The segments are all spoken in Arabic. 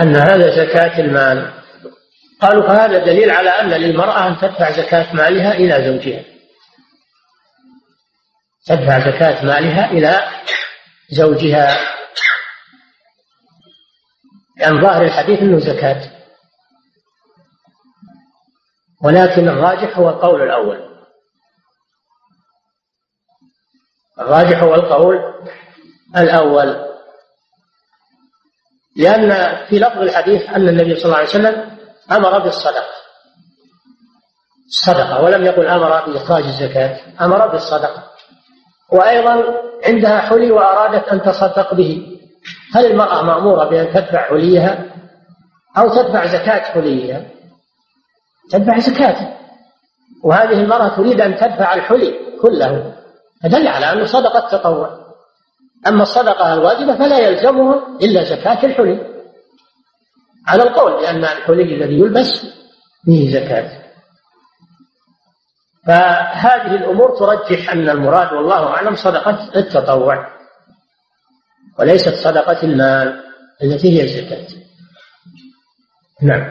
أن هذا زكاة المال. قالوا فهذا دليل على أن للمرأة أن تدفع زكاة مالها إلى زوجها. تدفع زكاة مالها إلى زوجها. لأن ظاهر الحديث أنه زكاة. ولكن الراجح هو القول الأول. الراجح هو القول الأول. لأن في لفظ الحديث أن النبي صلى الله عليه وسلم أمر بالصدقة. الصدقة ولم يقل أمر بإخراج الزكاة أمر بالصدقة. وأيضا عندها حلي وأرادت أن تصدق به. هل المرأة مأمورة بأن تدفع حليها أو تدفع زكاة حليها؟ تدفع زكاة. وهذه المرأة تريد أن تدفع الحلي كله فدل على أنه صدقة تطوع. أما الصدقة الواجبة فلا يلزمها إلا زكاة الحلي. على القول بأن الحلي الذي يلبس فيه زكاة. فهذه الأمور ترجح أن المراد والله أعلم صدقة التطوع وليست صدقة المال التي هي الزكاة. نعم.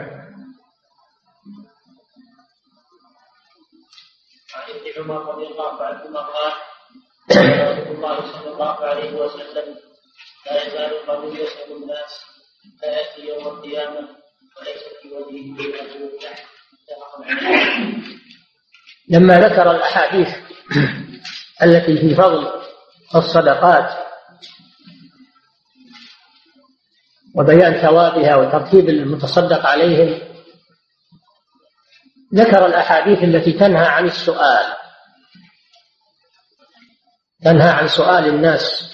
عن ابن عمر رضي الله عنهما قال رسول الله صلى الله عليه وسلم لا يزال القوم يسأل الناس فيأتي يوم القيامة وليس في وجهه إلا لما ذكر الأحاديث التي في فضل الصدقات وبيان ثوابها وترتيب المتصدق عليهم ذكر الأحاديث التي تنهى عن السؤال. تنهى عن سؤال الناس.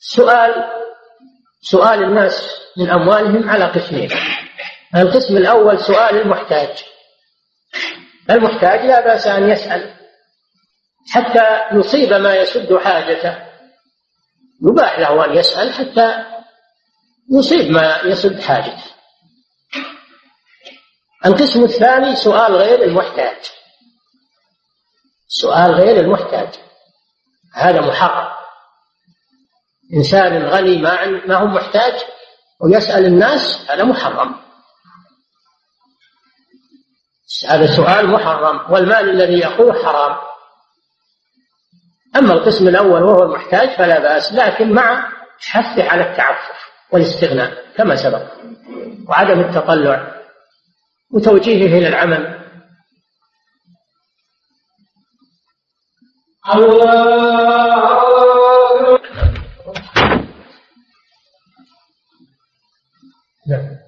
سؤال سؤال الناس من أموالهم على قسمين. القسم الأول سؤال المحتاج. المحتاج لا بأس أن يسأل. حتى يصيب ما يسد حاجته. يباح له أن يسأل حتى يصيب ما يسد حاجته. القسم الثاني سؤال غير المحتاج. سؤال غير المحتاج. هذا محرم. إنسان غني ما ما هو محتاج ويسأل الناس هذا محرم. هذا سؤال محرم. والمال الذي يأخذه حرام. أما القسم الأول وهو المحتاج فلا بأس لكن مع حثه على التعفف والاستغناء كما سبق. وعدم التطلع وتوجيهه إلى العمل. الله نعم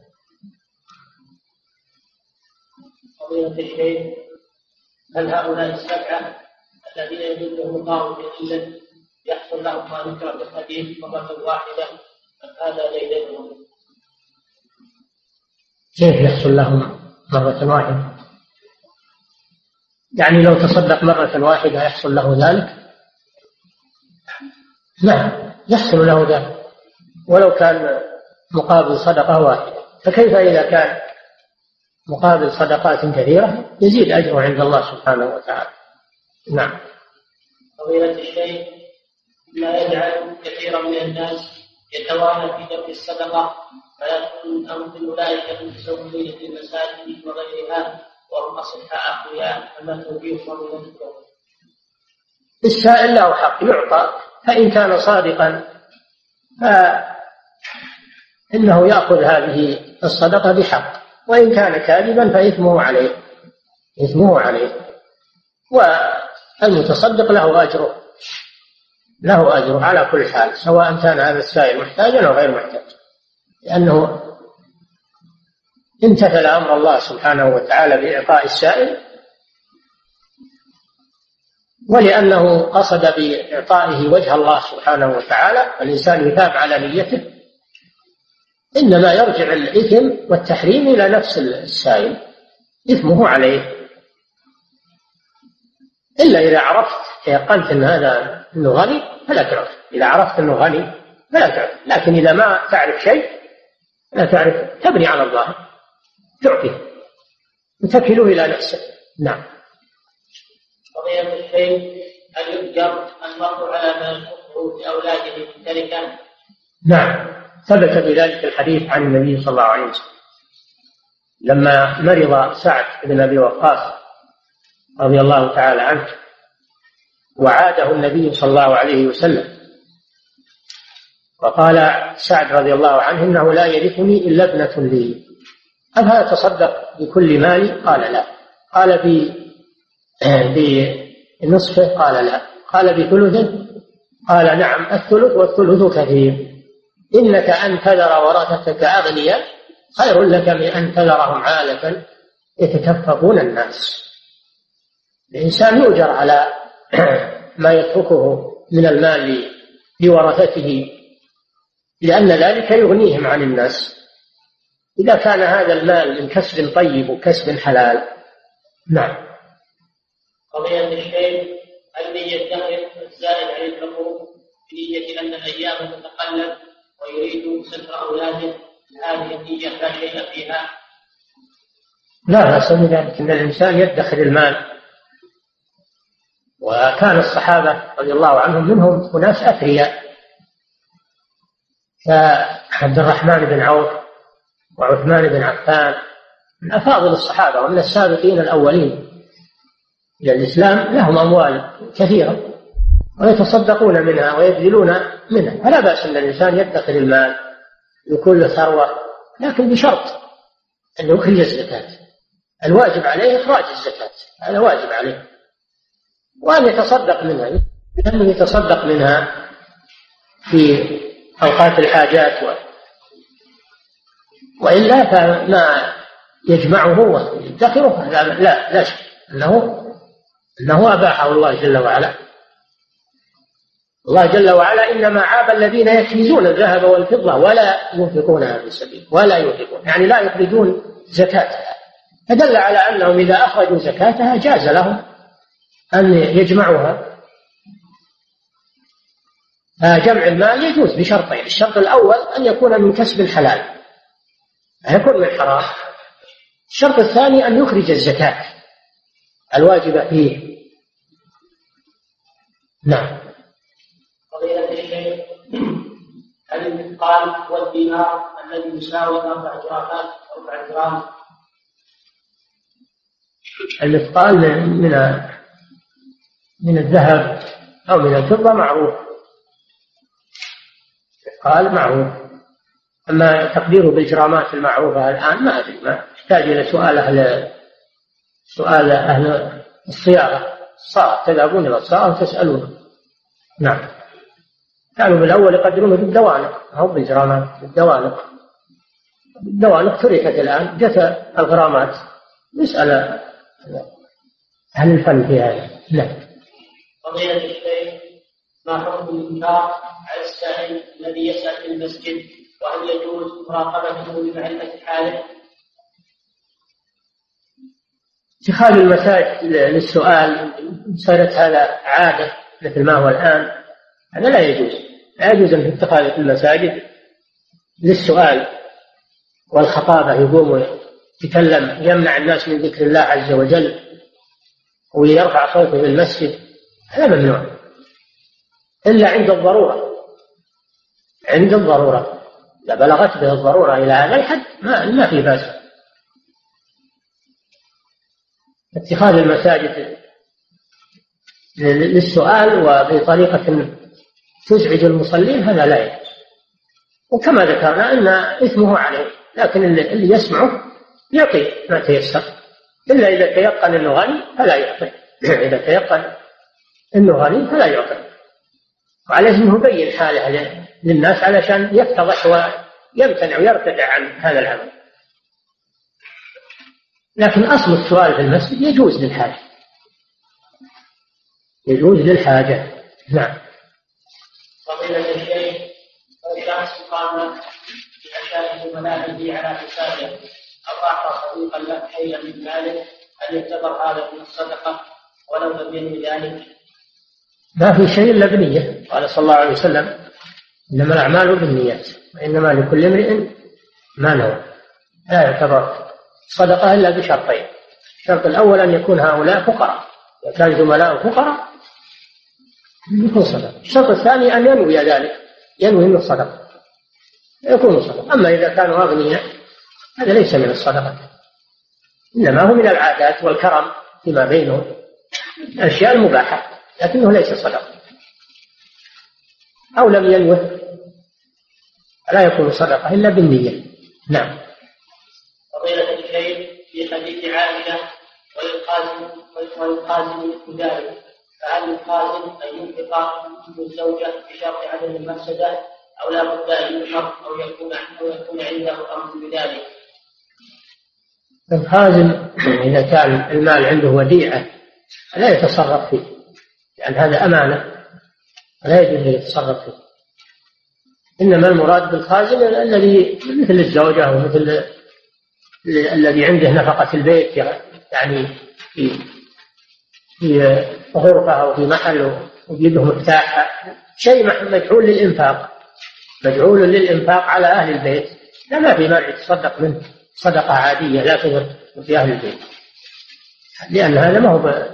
الشيخ هل هؤلاء السبعة الذين يدلهم الله بقلة يحصل لهم ما ذكر في الحديث مرة واحدة أم هذا ليلتهم؟ كيف يحصل لهم مرة واحدة؟ يعني لو تصدق مرة واحدة يحصل له ذلك؟ نعم يحصل له ذلك. ولو كان مقابل صدقة واحدة. فكيف إذا كان مقابل صدقات كثيرة يزيد أجره عند الله سبحانه وتعالى. نعم. فضيلة الشيخ لا يجعل كثيرا من الناس يتوانى في دفع الصدقة؟ من أولئك المتسولين في المساجد وغيرها فما؟ السائل له حق يعطى فإن كان صادقا فإنه يأخذ هذه الصدقة بحق وإن كان كاذبا فإثمه عليه إثمه عليه والمتصدق له أجره له أجر على كل حال سواء كان هذا السائل محتاجا أو غير محتاج لأنه امتثل أمر الله سبحانه وتعالى بإعطاء السائل ولأنه قصد بإعطائه وجه الله سبحانه وتعالى الإنسان يثاب على نيته إنما يرجع الإثم والتحريم إلى نفس السائل إثمه عليه. إلا إذا عرفت تيقنت أن هذا أنه غني فلا تعرف. إذا عرفت أنه غني فلا تعرف. لكن إذا ما تعرف شيء لا تعرف تبني على الظاهر تعطيه وتكله إلى نفسه نعم. قضية الشيء هل يؤجر المرء على ما يخصه لأولاده في التركة؟ نعم. ثبت بذلك الحديث عن النبي صلى الله عليه وسلم. لما مرض سعد بن أبي وقاص رضي الله تعالى عنه وعاده النبي صلى الله عليه وسلم وقال سعد رضي الله عنه إنه لا يرثني إلا ابنة لي. افلا تصدق بكل مالي قال لا. قال بنصفه قال لا. قال بثلثه قال نعم. الثلث والثلث كثير. إنك أن تذر ورثتك أغنياء خير لك من أن تذرهم عالة. يتكففون الناس. الإنسان يؤجر على ما يتركه من المال لورثته لأن ذلك يغنيهم عن الناس. إذا كان هذا المال من كسب طيب وكسب حلال. نعم. قضية الشيء هل يدخر الزائد عن الحقوق بنية أن الأيام تتقلب ويريد ستر أولاده؟ هذه النية لا شيء فيها. لا بأس بذلك أن الإنسان يدخر المال. وكان الصحابة رضي الله عنهم منهم أناس أثرياء. كعبد الرحمن بن عوف وعثمان بن عفان من أفاضل الصحابة ومن السابقين الأولين إلى الإسلام لهم أموال كثيرة ويتصدقون منها ويبذلون منها فلا بأس أن الإنسان يدخر المال له ثروة لكن بشرط أن يخرج الزكاة الواجب عليه إخراج الزكاة هذا واجب عليه وأن يتصدق منها لأنه يتصدق منها في أوقات الحاجات. وإلا فما يجمعه ويدخره لا لا, لا شك أنه أنه أباحه الله جل وعلا. الله جل وعلا إنما عاب الذين يكنزون الذهب والفضة ولا ينفقونها في سبيل ولا ينفقون يعني لا يخرجون زكاتها. فدل على أنهم إذا أخرجوا زكاتها جاز لهم أن يجمعوها. جمع المال يجوز بشرطين الشرط الأول أن يكون من كسب حلال لا يكون من حرام الشرط الثاني أن يخرج الزكاة. الواجبة فيه. نعم. فضيلة الشيخ هل المثقال هو الدينار الذي يساوي أربع جرامات أربع جرام؟ المثقال من من الذهب أو من الفضة معروف. مثقال معروف. أما تقديره بالجرامات المعروفة الآن ما أدري ما يحتاج إلى سؤال أهل سؤال أهل الصياغة. صار تذهبون إلى الصائغة وتسألون. نعم. كانوا بالأول يقدرون بالدوانق أو بالجرامات بالدوانق. الدوانق تركت الآن جت الغرامات. نسأل أهل الفن في هذا. نعم. فضيلة الشيخ ما حكم الإنكار على السائل الذي يسأل في المسجد؟ وهل يجوز مراقبته لمعرفة حاله؟ اتخاذ المساجد للسؤال صارت هذا عادة مثل ما هو الآن. هذا لا يجوز. لا يجوز أن تتخذ المساجد للسؤال والخطابة يقوم يتكلم يمنع الناس من ذكر الله عز وجل ويرفع صوته في المسجد. هذا ممنوع. إلا عند الضرورة. عند الضرورة. إذا بلغت به الضرورة إلى هذا الحد ما ما في بأس. اتخاذ المساجد للسؤال وبطريقة تزعج المصلين هذا لا يجوز. وكما ذكرنا أن إثمه عليه لكن اللي يسمعه يعطي ما تيسر. إلا إذا تيقن أنه غني فلا يعطي. إذا تيقن أنه غني فلا يعطي. وعليه أنه يبين حاله للناس علشان يفتضح ويمتنع ويرتدع عن هذا العمل. لكن أصل السؤال في المسجد يجوز للحاجة. يجوز للحاجة. نعم. فضيلة الشيخ الشخص قام بعشاء منامه على حسابه أو أعطى صديقا له شيئا من ماله هل يعتبر هذا من الصدقة ولو لم ينوي ذلك؟ ما في شيء إلا بنية. قال صلى الله عليه وسلم إنما الأعمال بالنيات وإنما لكل امرئ ما نوى. لا يعتبر صدقة إلا بشرطين. الشرط الأول أن يكون هؤلاء فقراء. كان زملاء فقراء يكون صدقة. الشرط الثاني أن ينوي ذلك. ينوي منه صدقة. يكون صدقة. أما إذا كانوا أغنياء هذا ليس من الصدقة. إنما هو من العادات والكرم فيما بينهم الأشياء المباحة لكنه ليس صدقة. أو لم ينوه لا يكون صدقة إلا بالنية. نعم. فضيلة الشيخ في حديث عائشة ويقازم مثل ذلك فهل القازم أن ينفق الزوجة بشرط عدم المفسدة أو لا بد أن ينفق أو يكون أو يكون عنده أمر بذلك؟ الخازن إذا كان المال عنده وديعة لا يتصرف فيه لأن هذا أمانة لا يجوز أن يتصرف فيه. إنما المراد بالخازن الذي مثل الزوجة ومثل الذي عنده نفقة البيت يعني في في غرفة أو في محل وبيده مفتاح شيء مجعول للإنفاق. مجعول للإنفاق على أهل البيت. لا ما في مانع يتصدق منه. صدقة عادية لا تضر في أهل البيت. لأن هذا ما هو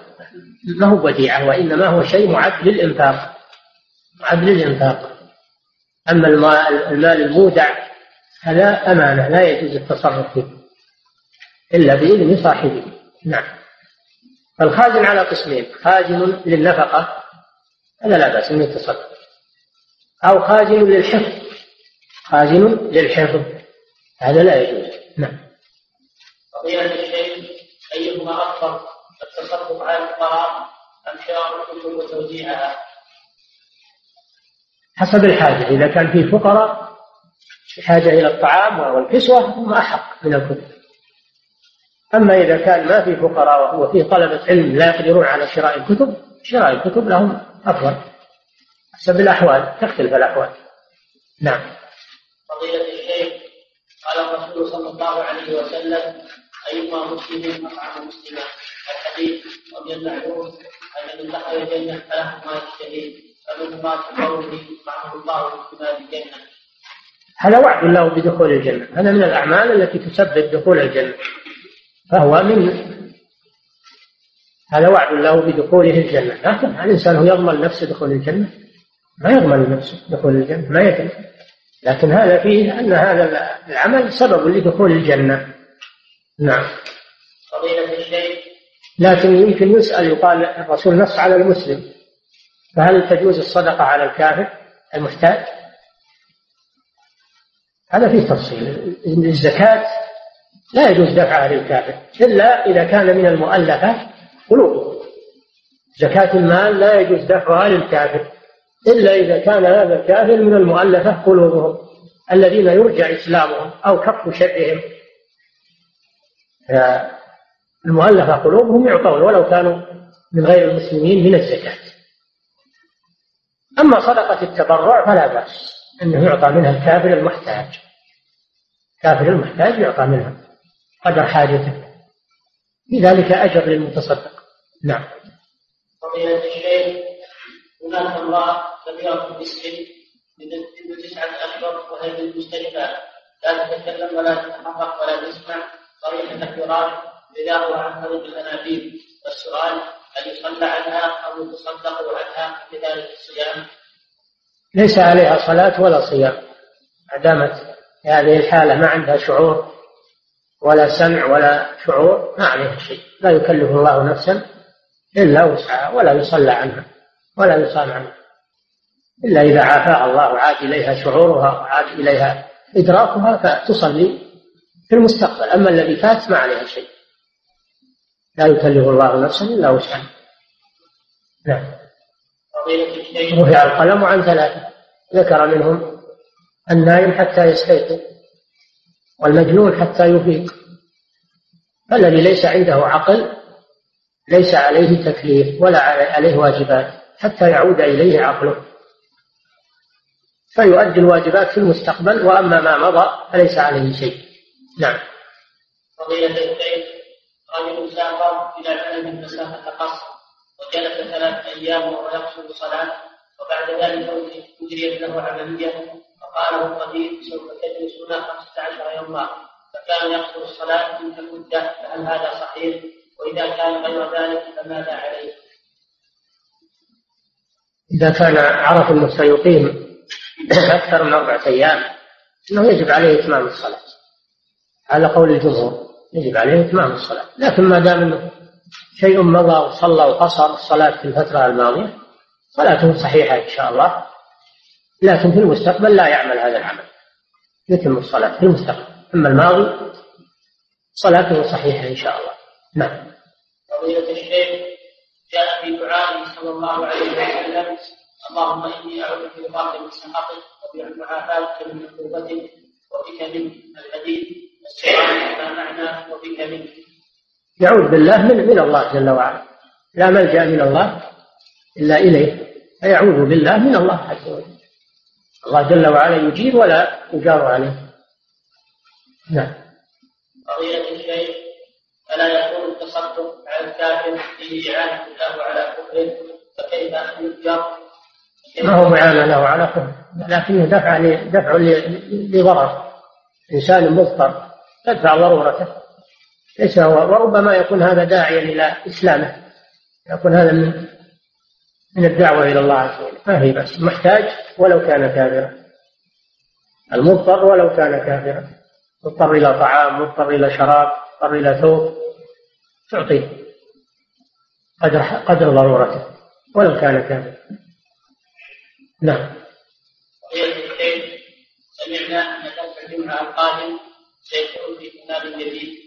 ما هو وديعة وإنما هو شيء معد للإنفاق. معد للإنفاق. أما المال المودع هذا أمانة لا يجوز التصرف فيه. إلا بإذن صاحبه. نعم. فالخازن على قسمين خازن للنفقة هذا لا بأس أن يتصرف أو خازن للحفظ خازن للحفظ هذا لا يجوز. نعم. فضيلة الشيخ أيهما أفضل التصرف على الفقراء أم شراء الكتب وتوزيعها؟ حسب الحاجة. إذا كان في فقراء بحاجة إلى الطعام والكسوة هم أحق من الكتب أما إذا كان ما في فقراء وفيه طلبة علم لا يقدرون على شراء الكتب شراء الكتب لهم أفضل. حسب الأحوال تختلف الأحوال. نعم. فضيلة الشيخ قال الرسول صلى الله عليه وسلم أيما مسلم أطعم مسلما. الحديث ومن المعلوم أن من دخل الجنة فله ما يشتهي قوله الله الجنة هذا وعد له بدخول الجنة. هذا من الأعمال التي تسبب دخول الجنة. فهو من هذا وعد له بدخوله الجنة. لكن الإنسان هو يضمن نفسه دخول الجنة. ما يضمن نفسه دخول الجنة ما يدري. لكن هذا فيه أن هذا العمل سبب لدخول الجنة. نعم. فضيلة الشيخ. لكن يمكن يسأل يقال الرسول نص على المسلم. فهل تجوز الصدقة على الكافر المحتاج؟ هذا فيه تفصيل. الزكاة لا يجوز دفعها للكافر إلا إذا كان من المؤلفة قلوبهم. زكاة المال لا يجوز دفعها للكافر إلا إذا كان هذا الكافر من المؤلفة قلوبهم الذين يرجع إسلامهم أو كف شرهم. المؤلفة قلوبهم يعطون ولو كانوا من غير المسلمين من الزكاة. أما صدقة التبرع فلا بأس أنه يعطى منها الكافر المحتاج. كافر المحتاج يعطى منها قدر حاجته. لذلك أجر للمتصدق. نعم. فضيلة الشيخ هناك امرأة كبيرة في السن منذ تسعة أشهر وهي بالمستشفى لا تتكلم ولا تتحرك ولا تسمع صريح التكبيرات بداه عن طريق الأنابيب والسؤال هل يصلى عنها أو يتصدق عنها بذلك الصيام؟ ليس عليها صلاة ولا صيام. ما دامت هذه الحالة ما عندها شعور ولا سمع ولا شعور ما عليها شيء. لا يكلف الله نفسا إلا وسعها ولا يصلى عنها ولا يصام عنها. إلا إذا عافاها الله وعاد إليها شعورها وعاد إليها إدراكها فتصلي في المستقبل. أما الذي فات ما عليها شيء. لا يكلف الله نفسا إلا وسعها. نعم. رفع القلم عن ثلاثة. ذكر منهم النائم حتى يستيقظ والمجنون حتى يفيق. فالذي ليس عنده عقل ليس عليه تكليف ولا عليه واجبات حتى يعود إليه عقله. فيؤدي الواجبات في المستقبل وأما ما مضى فليس عليه شيء. نعم. فضيلة رجل سافر إلى بلد مسافة قصر وجلس ثلاث أيام وهو يقصر الصلاة وبعد ذلك أجريت له عملية فقال له الطبيب سوف تجلس هنا 15 يوما فكان يقصر الصلاة تلك المدة فهل هذا صحيح؟ وإذا كان غير ذلك فماذا عليه؟ إذا كان عرف أنه سيقيم أكثر من أربعة أيام أنه يجب عليه إتمام الصلاة على قول الجمهور يجب عليه إتمام الصلاة. لكن ما دام أنه شيء مضى وصلى وقصر الصلاة في الفترة الماضية صلاته صحيحة إن شاء الله. لكن في المستقبل لا يعمل هذا العمل. يتم الصلاة في المستقبل. أما الماضي صلاته صحيحة إن شاء الله. نعم. فضيلة الشيخ جاء في دعائه صلى الله عليه وسلم اللهم إني أعوذ برضاك من سخطك وبمعافاتك من عقوبتك وبك من السؤال ما يعوذ بالله من من الله جل وعلا. لا ملجأ من الله إلا إليه. فيعوذ بالله من الله عز وجل. الله جل وعلا يجيب ولا يجار عليه. نعم. فضيلة الشيخ فلا يكون التصدق على الكافر فيه إعانة له على كفره فكيف أن يؤجر ما هو معاناة له على كفر. لكنه دفع دفع لضرر. إنسان مضطر. تدفع ضرورته. ليس هو وربما يكون هذا داعيا إلى إسلامه. يكون هذا من من الدعوة إلى الله عز وجل. ما هي بس. محتاج ولو كان كافرا. المضطر ولو كان كافرا. مضطر إلى طعام مضطر إلى شراب مضطر إلى ثوب. تعطيه. قدر قدر ضرورته. ولو كان كافرا. نعم. سيكون في كتاب جديد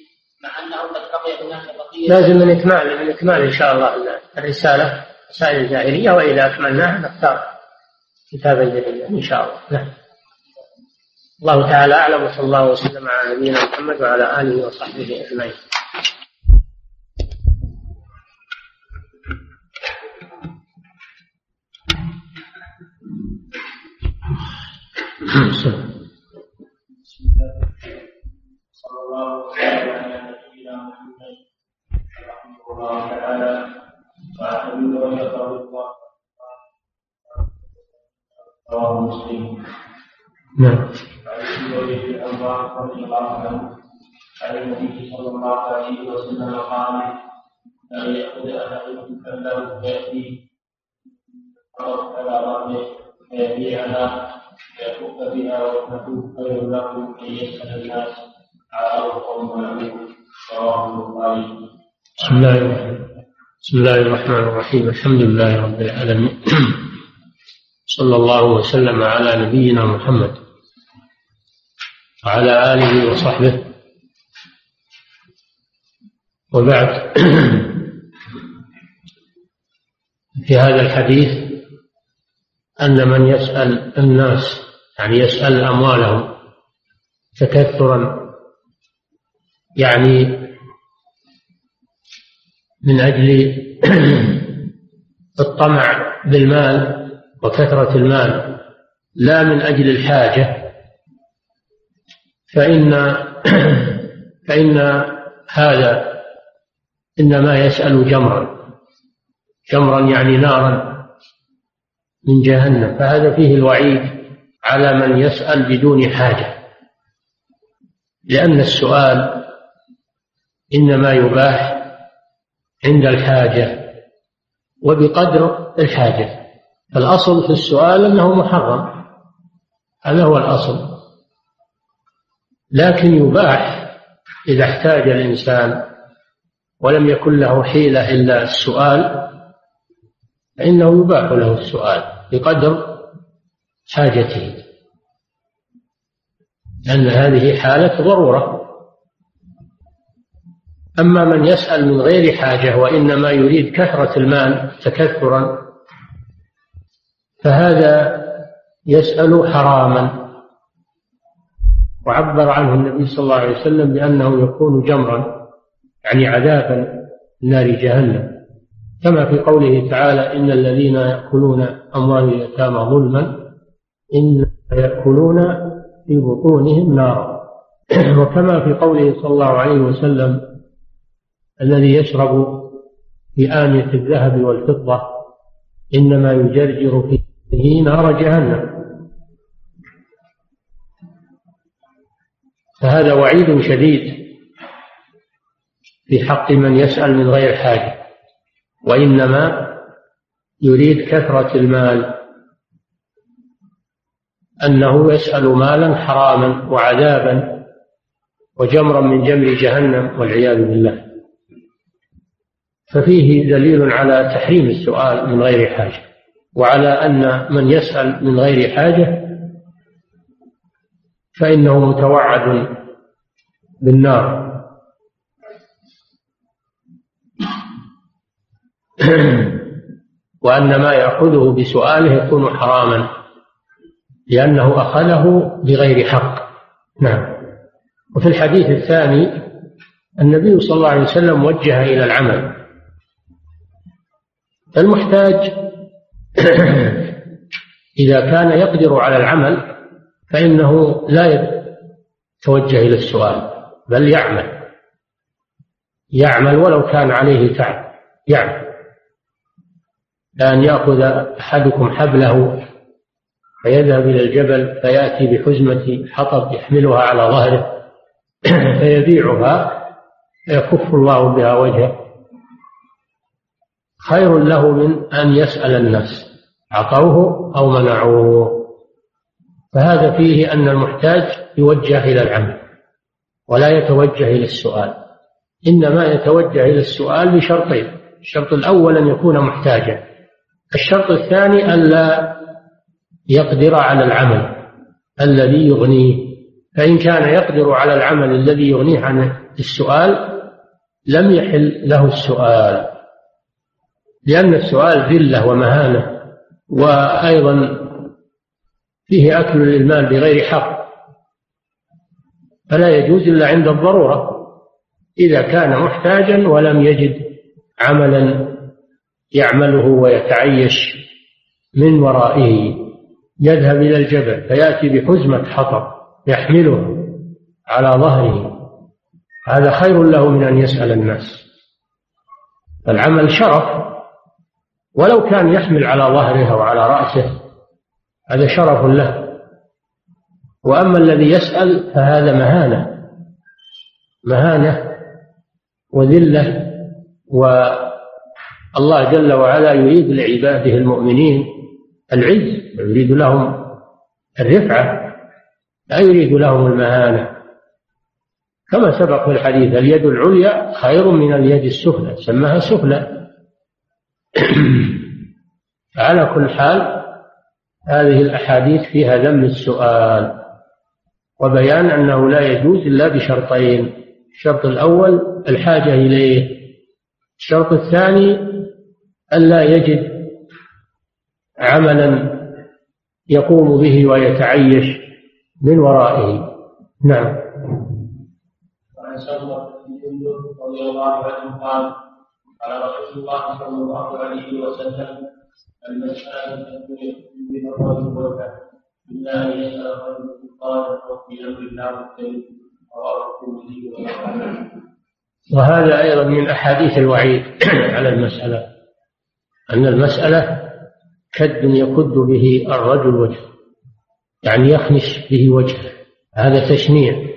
مع أنه قد بقي هناك بقية. لازم من إكمال من إكمال إن شاء الله الرسالة مسائل الجاهلية وإذا أكملناها نختار كتابا جديدا إن شاء الله. نعم. الله تعالى أعلم وصلى الله وسلم على نبينا محمد وعلى آله وصحبه أجمعين. صلى الله على نبينا محمد رحمه الله تعالى وحبيب ويقرأ الله نعم وعن ابي الله رضي الله عنه عن النبي صلى الله عليه وسلم قال لا يأخذ أحدكم كله فيأتي فقد على رأسه فيبيعها فيفك بها وتكون خير بسم الله الرحمن بسم الله الرحمن الرحيم. الحمد لله رب العالمين. صلى الله وسلم على نبينا محمد وعلى آله وصحبه. وبعد. في هذا الحديث أن من يسأل الناس يعني يسأل أموالهم تكثرا يعني من أجل الطمع بالمال وكثرة المال لا من أجل الحاجة. فإن فإن هذا إنما يسأل جمرا. جمرا يعني نارا من جهنم. فهذا فيه الوعيد على من يسأل بدون حاجة. لأن السؤال إنما يباح عند الحاجة وبقدر الحاجة. فالأصل في السؤال أنه محرم. هذا هو الأصل. لكن يباح إذا احتاج الإنسان ولم يكن له حيلة إلا السؤال فإنه يباح له السؤال بقدر حاجته. لأن هذه حالة ضرورة. أما من يسأل من غير حاجة وإنما يريد كثرة المال تكثرا فهذا يسأل حراما. وعبر عنه النبي صلى الله عليه وسلم بأنه يكون جمرا يعني عذابا نار جهنم. كما في قوله تعالى إن الذين يأكلون أموال اليتامى ظلما إن يأكلون في بطونهم نارا. وكما في قوله صلى الله عليه وسلم الذي يشرب في آنية الذهب والفضة إنما يجرجر فيه نار جهنم. فهذا وعيد شديد في حق من يسأل من غير حاجة وإنما يريد كثرة المال. أنه يسأل مالا حراما وعذابا وجمرا من جمر جهنم والعياذ بالله. ففيه دليل على تحريم السؤال من غير حاجة وعلى أن من يسأل من غير حاجة فإنه متوعد بالنار. وأن ما يأخذه بسؤاله يكون حراما لأنه أخذه بغير حق. نعم. وفي الحديث الثاني النبي صلى الله عليه وسلم وجه إلى العمل. المحتاج إذا كان يقدر على العمل فإنه لا يتوجه إلى السؤال بل يعمل. يعمل ولو كان عليه تعب يعمل. لأن يأخذ أحدكم حبله فيذهب إلى الجبل فيأتي بحزمة حطب يحملها على ظهره فيبيعها فيكف الله بها وجهه. خير له من أن يسأل الناس عطوه أو منعوه. فهذا فيه أن المحتاج يوجه إلى العمل ولا يتوجه إلى السؤال. إنما يتوجه إلى السؤال بشرطين الشرط الأول أن يكون محتاجا الشرط الثاني ألا يقدر على العمل الذي يغنيه. فإن كان يقدر على العمل الذي يغنيه عن السؤال لم يحل له السؤال. لأن السؤال ذلة ومهانة وأيضا فيه أكل للمال بغير حق. فلا يجوز إلا عند الضرورة إذا كان محتاجا ولم يجد عملا يعمله ويتعيش من ورائه. يذهب إلى الجبل فيأتي بحزمة حطب يحمله على ظهره. هذا خير له من أن يسأل الناس. العمل شرف ولو كان يحمل على ظهره أو على رأسه هذا شرف له. وأما الذي يسأل فهذا مهانة. مهانة وذلة والله جل وعلا يريد لعباده المؤمنين العز يريد لهم الرفعة لا يريد لهم المهانة. كما سبق في الحديث اليد العليا خير من اليد السفلى سماها سفلى. على كل حال هذه الأحاديث فيها ذم السؤال وبيان أنه لا يجوز إلا بشرطين الشرط الأول الحاجة إليه الشرط الثاني ألا يجد عملا يقوم به ويتعيش من ورائه. نعم. وعن رضي الله عنه قال قال رسول الله صلى الله عليه وسلم المسألة تكون بها الرجل وجهه إلا أن يسأل الرجل قال ربي أمر الله الكريم رواه الترمذي وهذا أيضا من أحاديث الوعيد على المسألة أن المسألة كد يكد به الرجل وجهه يعني يخمش به وجهه هذا تشنيع.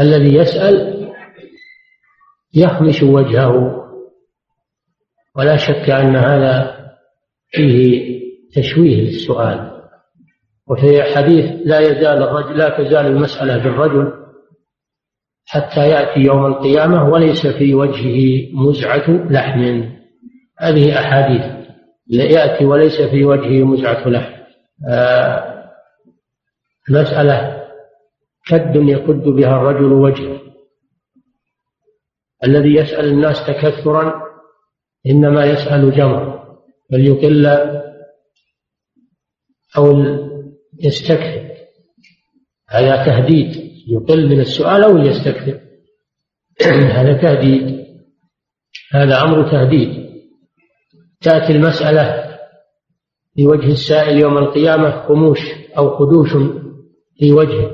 الذي يسأل يخمش وجهه. ولا شك أن هذا فيه تشويه للسؤال. وفي حديث لا يزال الرجل لا تزال المسألة بالرجل حتى يأتي يوم القيامة وليس في وجهه مزعة لحم. هذه أحاديث. يأتي وليس في وجهه مزعة لحم. آه مسألة كد يكد بها الرجل وجهه. الذي يسأل الناس تكثرا إنما يسأل جمع فليقل أو يستكثر. هذا تهديد يقل من السؤال أو يستكثر. هذا تهديد. هذا أمر تهديد. تأتي المسألة في وجه السائل يوم القيامة خموش أو خدوش في وجهه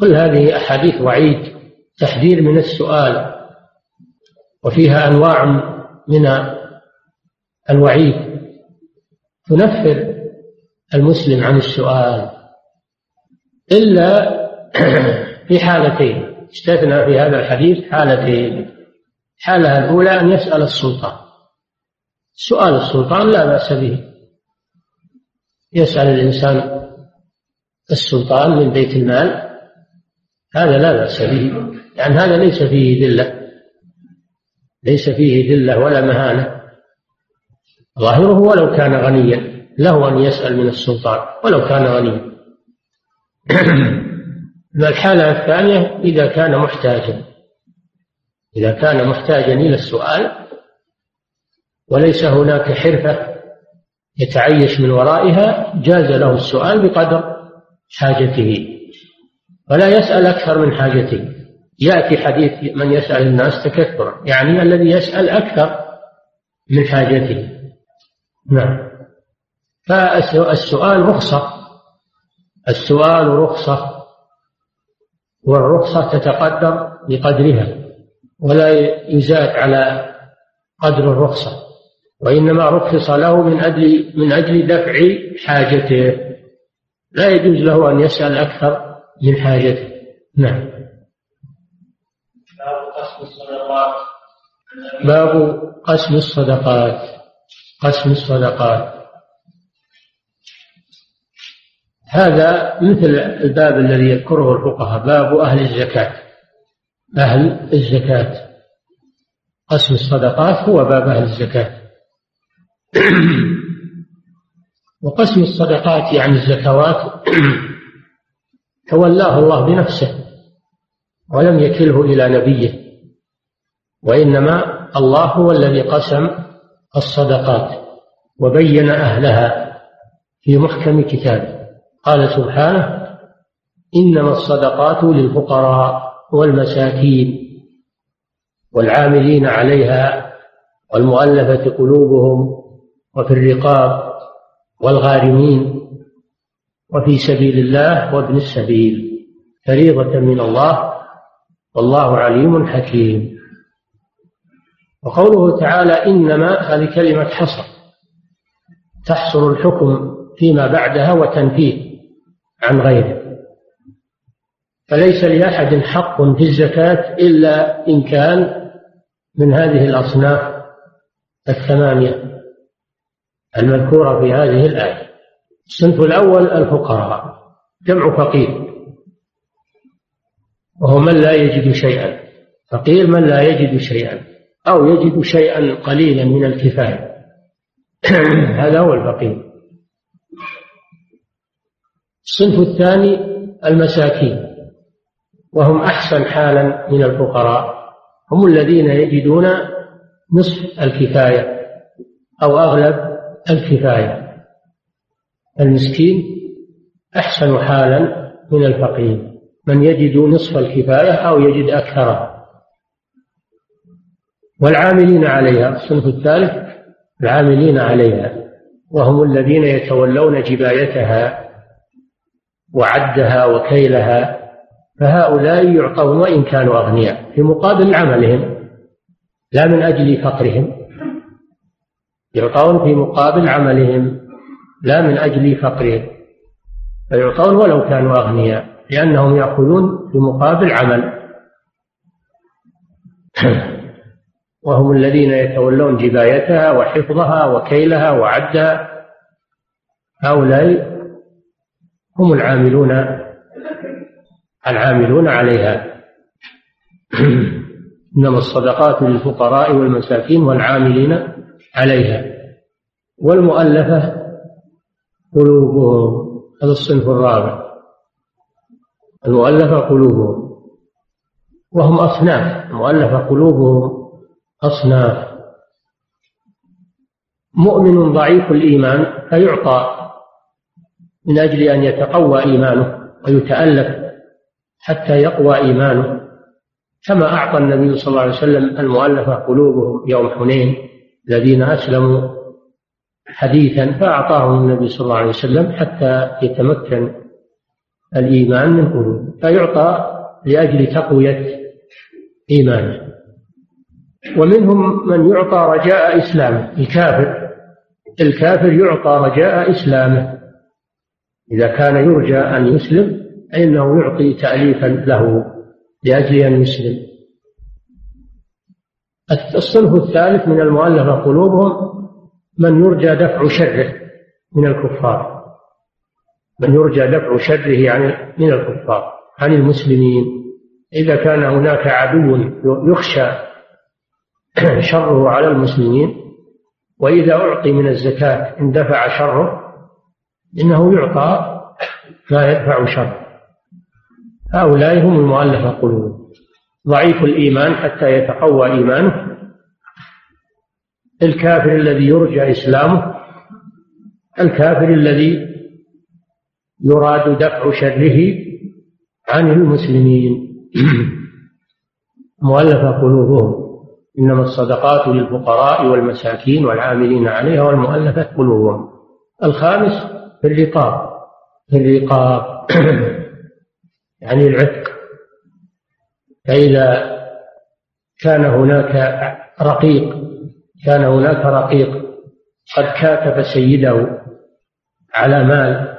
كل هذه أحاديث وعيد. تحذير من السؤال وفيها أنواع من الوعيد. تنفر المسلم عن السؤال إلا في حالتين. استثنى في هذا الحديث حالتين. الحالة الأولى أن يسأل السلطان. سؤال السلطان لا بأس به. يسأل الإنسان السلطان من بيت المال هذا لا بأس به. يعني هذا ليس فيه ذلة ليس فيه ذلة ولا مهانة. ظاهره ولو كان غنيا له أن يسأل من السلطان ولو كان غنيا. الحالة الثانية إذا كان محتاجا إذا كان محتاجا إلى السؤال وليس هناك حرفة يتعيش من ورائها جاز له السؤال بقدر حاجته ولا يسأل أكثر من حاجته. يأتي حديث من يسأل الناس تكثرا يعني الذي يسأل أكثر من حاجته. نعم. فالسؤال رخصة. السؤال رخصة والرخصة تتقدر بقدرها ولا يزاد على قدر الرخصة وإنما رخص له من أجل من أجل دفع حاجته. لا يجوز له أن يسأل أكثر من حاجته. نعم باب قسم الصدقات باب قسم الصدقات. قسم الصدقات. هذا مثل الباب الذي يذكره الفقهاء باب أهل الزكاة. أهل الزكاة. قسم الصدقات هو باب أهل الزكاة. وقسم الصدقات يعني الزكوات تولاه الله بنفسه ولم يكله إلى نبيه. وإنما الله هو الذي قسم الصدقات وبين أهلها في محكم كتابه قال سبحانه إنما الصدقات للفقراء والمساكين والعاملين عليها والمؤلفة قلوبهم وفي الرقاب والغارمين وفي سبيل الله وابن السبيل. فريضة من الله. والله عليم حكيم. وقوله تعالى إنما هذه كلمة حصر. تحصر الحكم فيما بعدها وتنفيه عن غيره. فليس لأحد حق في الزكاة إلا إن كان من هذه الأصناف الثمانية المذكورة في هذه الآية. الصنف الأول الفقراء جمع فقير. وهو من لا يجد شيئا. فقير من لا يجد شيئا. أو يجد شيئا قليلا من الكفاية. هذا هو الفقير الصنف الثاني المساكين. وهم أحسن حالا من الفقراء. هم الذين يجدون نصف الكفاية أو أغلب الكفاية. المسكين أحسن حالا من الفقير. من يجد نصف الكفاية أو يجد أكثرها والعاملين عليها الصنف الثالث العاملين عليها وهم الذين يتولون جبايتها وعدها وكيلها فهؤلاء يعطون وإن كانوا أغنياء في مقابل عملهم لا من أجل فقرهم. يعطون في مقابل عملهم لا من أجل فقرهم. فيعطون ولو كانوا أغنياء لأنهم يأخذون في مقابل عمل. وهم الذين يتولون جبايتها وحفظها وكيلها وعدها. هؤلاء هم العاملون العاملون عليها. إنما الصدقات للفقراء والمساكين والعاملين عليها. والمؤلفة قلوبهم هذا الصنف الرابع. المؤلفة قلوبهم وهم أصناف. المؤلفة قلوبهم أصناف. مؤمن ضعيف الإيمان فيعطى من أجل أن يتقوى إيمانه ويتألف حتى يقوى إيمانه. كما أعطى النبي صلى الله عليه وسلم المؤلفة قلوبهم يوم حنين الذين أسلموا حديثا فأعطاهم النبي صلى الله عليه وسلم حتى يتمكن الإيمان من قلوبهم فيعطى لأجل تقوية إيمانه. ومنهم من يعطى رجاء إسلامه الكافر. الكافر يعطى رجاء إسلامه. إذا كان يرجى أن يسلم فإنه يعطي تأليفا له لأجل أن يسلم. الصنف الثالث من المؤلفة قلوبهم من يرجى دفع شره من الكفار. من يرجى دفع شره عن من الكفار عن المسلمين. إذا كان هناك عدو يخشى شره على المسلمين وإذا أعطي من الزكاة اندفع شره إنه يعطى ما يدفع شره. هؤلاء هم المؤلفة قلوبهم ضعيف الإيمان حتى يتقوى إيمانه. الكافر الذي يرجى إسلامه الكافر الذي يراد دفع شره عن المسلمين. مؤلفة قلوبهم. إنما الصدقات للفقراء والمساكين والعاملين عليها والمؤلفة قلوبهم. الخامس في الرقاب في الرقاب. يعني العتق. فإذا كان هناك رقيق كان هناك رقيق قد كاتب سيده على مال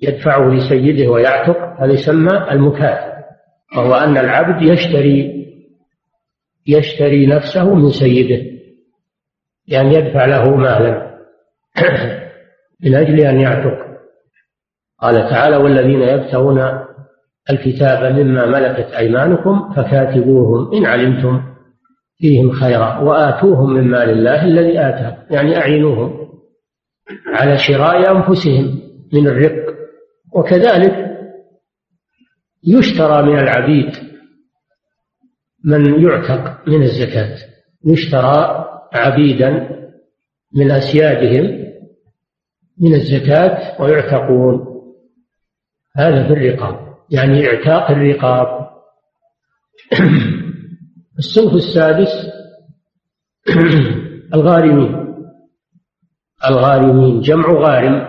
يدفعه لسيده ويعتق هذا يسمى المكاتب وهو أن العبد يشتري يشتري نفسه من سيده يعني يدفع له مالا. من أجل أن يعتق. قال تعالى والذين يبتغون الكتاب مما ملكت أيمانكم فكاتبوهم إن علمتم فيهم خيرا وآتوهم من مال الله الذي آتاكم يعني أعينوهم على شراء أنفسهم من الرق. وكذلك يشترى من العبيد من يعتق من الزكاة يشترى عبيدا من أسيادهم من الزكاة ويعتقون. هذا في الرقاب يعني إعتاق الرقاب. الصنف السادس الغارمين. الغارمين جمع غارم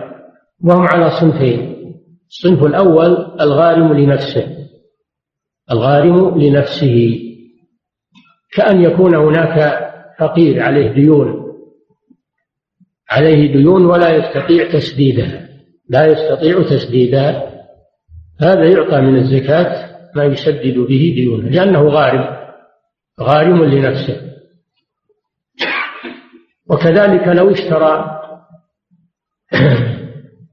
وهم على صنفين. الصنف الأول الغارم لنفسه. الغارم لنفسه. كأن يكون هناك فقير عليه ديون عليه ديون ولا يستطيع تسديدها لا يستطيع تسديدها هذا يعطى من الزكاة ما يسدد به ديونه لأنه غارم غارم لنفسه. وكذلك لو اشترى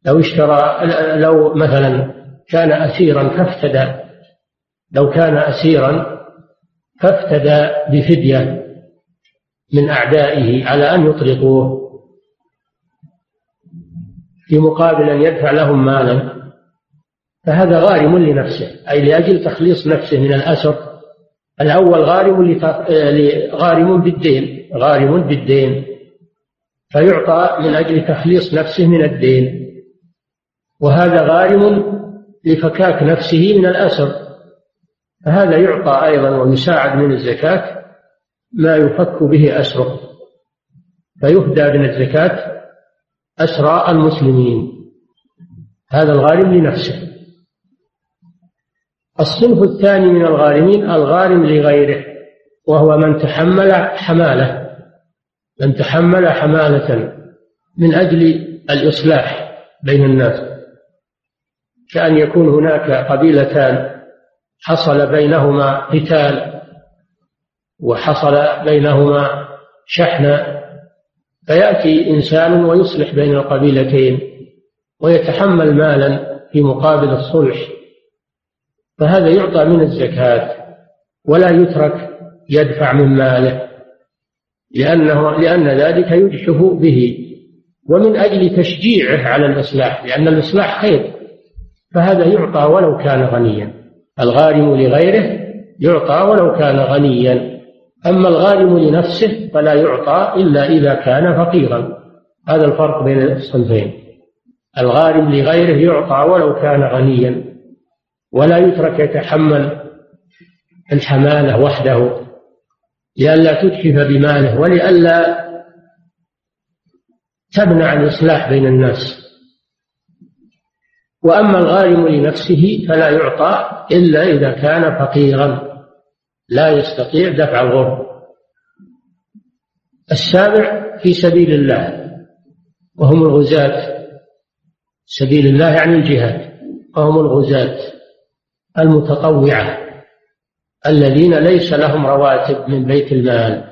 لو اشترى لو مثلا كان أسيرا فافتدى لو كان أسيرا فافتدى بفدية من أعدائه على أن يطلقوه في مقابل أن يدفع لهم مالا. فهذا غارم لنفسه أي لأجل تخليص نفسه من الأسر. الأول غارم غارم بالدين غارم بالدين. فيعطى من أجل تخليص نفسه من الدين. وهذا غارم لفكاك نفسه من الأسر. فهذا يعطى أيضا ويساعد من الزكاة ما يفك به أسره فيهدى من الزكاة أسرى المسلمين. هذا الغارم لنفسه. الصنف الثاني من الغارمين الغارم لغيره وهو من تحمل حمالة من تحمل حمالة من أجل الإصلاح بين الناس. كأن يكون هناك قبيلتان حصل بينهما قتال وحصل بينهما شحنة فيأتي إنسان ويصلح بين القبيلتين ويتحمل مالا في مقابل الصلح فهذا يعطى من الزكاة ولا يترك يدفع من ماله لأنه لأن ذلك يجحف به ومن أجل تشجيعه على الإصلاح لأن الإصلاح خير فهذا يعطى ولو كان غنيا. الغارم لغيره يعطى ولو كان غنيا. أما الغارم لنفسه فلا يعطى إلا إذا كان فقيرا. هذا الفرق بين الصنفين. الغارم لغيره يعطى ولو كان غنيا. ولا يترك يتحمل الحمالة وحده. لئلا تتلف بماله ولئلا تمنع الإصلاح بين الناس. وأما الغارم لنفسه فلا يعطى إلا إذا كان فقيرا. لا يستطيع دفع الغرب. السابع في سبيل الله وهم الغزاة. سبيل الله يعني الجهاد وهم الغزاة المتطوعة الذين ليس لهم رواتب من بيت المال.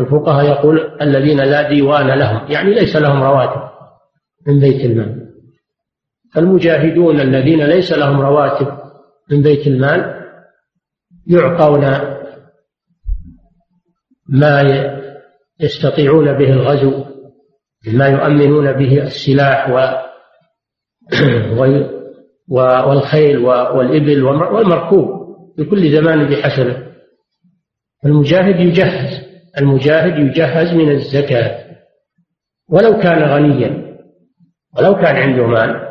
الفقهاء يقول الذين لا ديوان لهم يعني ليس لهم رواتب من بيت المال. فالمجاهدون الذين ليس لهم رواتب من بيت المال يعطون ما يستطيعون به الغزو ما يؤمنون به السلاح و والخيل والإبل والمركوب في كل زمان بحسبه. المجاهد يجهز المجاهد يجهز من الزكاة. ولو كان غنيا ولو كان عنده مال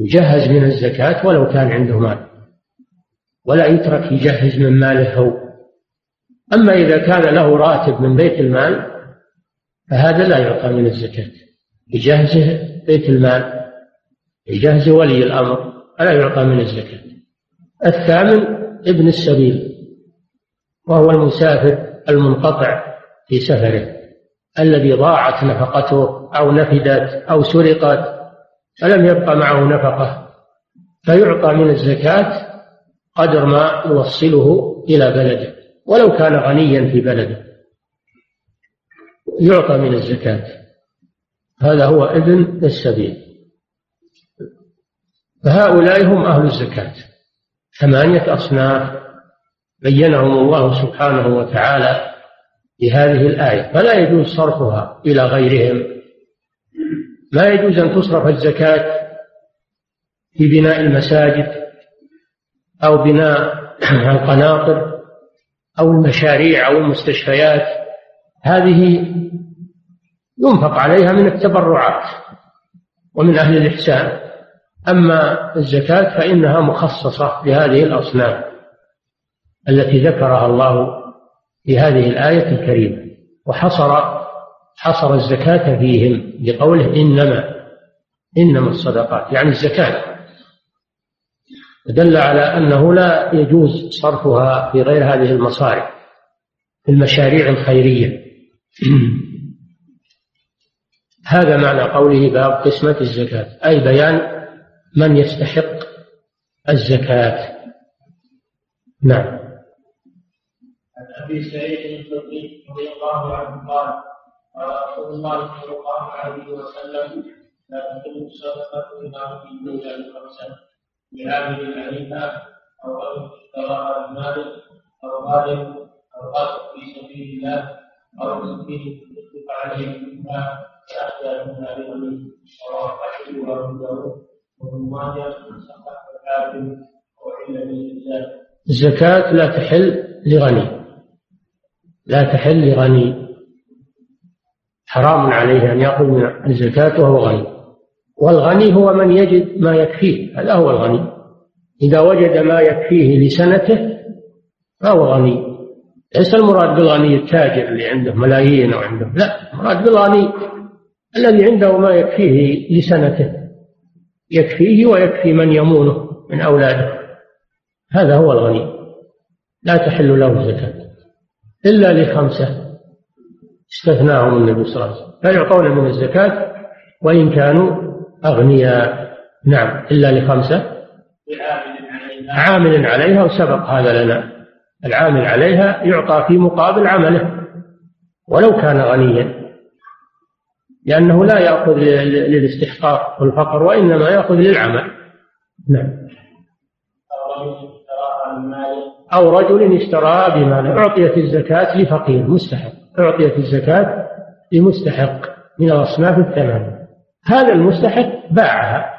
يجهز من الزكاة ولو كان عنده مال. ولا يترك يجهز من ماله هو. أما إذا كان له راتب من بيت المال فهذا لا يعطى من الزكاة. يجهزه بيت المال يجهزه ولي الأمر فلا يعطى من الزكاة. الثامن ابن السبيل وهو المسافر المنقطع في سفره الذي ضاعت نفقته أو نفدت أو سرقت فلم يبق معه نفقة فيعطى من الزكاة قدر ما يوصله إلى بلده ولو كان غنيا في بلده. يعطى من الزكاة. هذا هو ابن السبيل فهؤلاء هم أهل الزكاة. ثمانية أصناف بينهم الله سبحانه وتعالى في هذه الآية. فلا يجوز صرفها إلى غيرهم. لا يجوز أن تصرف الزكاة في بناء المساجد أو بناء القناطر أو المشاريع أو المستشفيات. هذه ينفق عليها من التبرعات ومن أهل الإحسان. أما الزكاة فإنها مخصصة لهذه الأصناف التي ذكرها الله في هذه الآية الكريمة. وحصر حصر الزكاة فيهم بقوله إنما إنما الصدقات يعني الزكاة. دل على أنه لا يجوز صرفها في غير هذه المصارف في المشاريع الخيرية. هذا معنى قوله باب قسمة الزكاة أي بيان من يستحق الزكاة. نعم. عن أبي سعيد الخدري رضي الله عنه قال رسول الله صلى الله عليه وسلم لا تكون الصدقه الا في الدنيا لعامل عليها أو رجل اشتراها بمال أو غالب أو قاتل في سبيل الله أو مسكين يطلق عليه منها فاحيا منها بغني رواه احمد وابو داود وابن ماجه صحح الحاكم وعلم بالإنسان الزكاة لا تحل لغني. لا تحل لغني. حرام عليه أن يأخذ من الزكاة وهو غني. والغني هو من يجد ما يكفيه هذا هو الغني. إذا وجد ما يكفيه لسنته فهو غني. ليس المراد بالغني التاجر اللي عنده ملايين أو عنده لا المراد بالغني الذي عنده ما يكفيه لسنته. يكفيه ويكفي من يمونه من أولاده. هذا هو الغني. لا تحل له الزكاة إلا لخمسة. استثناهم النبي صلى الله عليه وسلم. فيعطون من الزكاة وإن كانوا أغنياء. نعم إلا لخمسة. عامل عليها وسبق هذا لنا. العامل عليها يعطى في مقابل عمله ولو كان غنيا. لأنه لا يأخذ للاستحقاق والفقر وإنما يأخذ للعمل. نعم. أو رجل اشترى بمال أعطيت الزكاة لفقير مستحق. أعطيت الزكاة لمستحق من الأصناف الثمانية هذا المستحق باعها.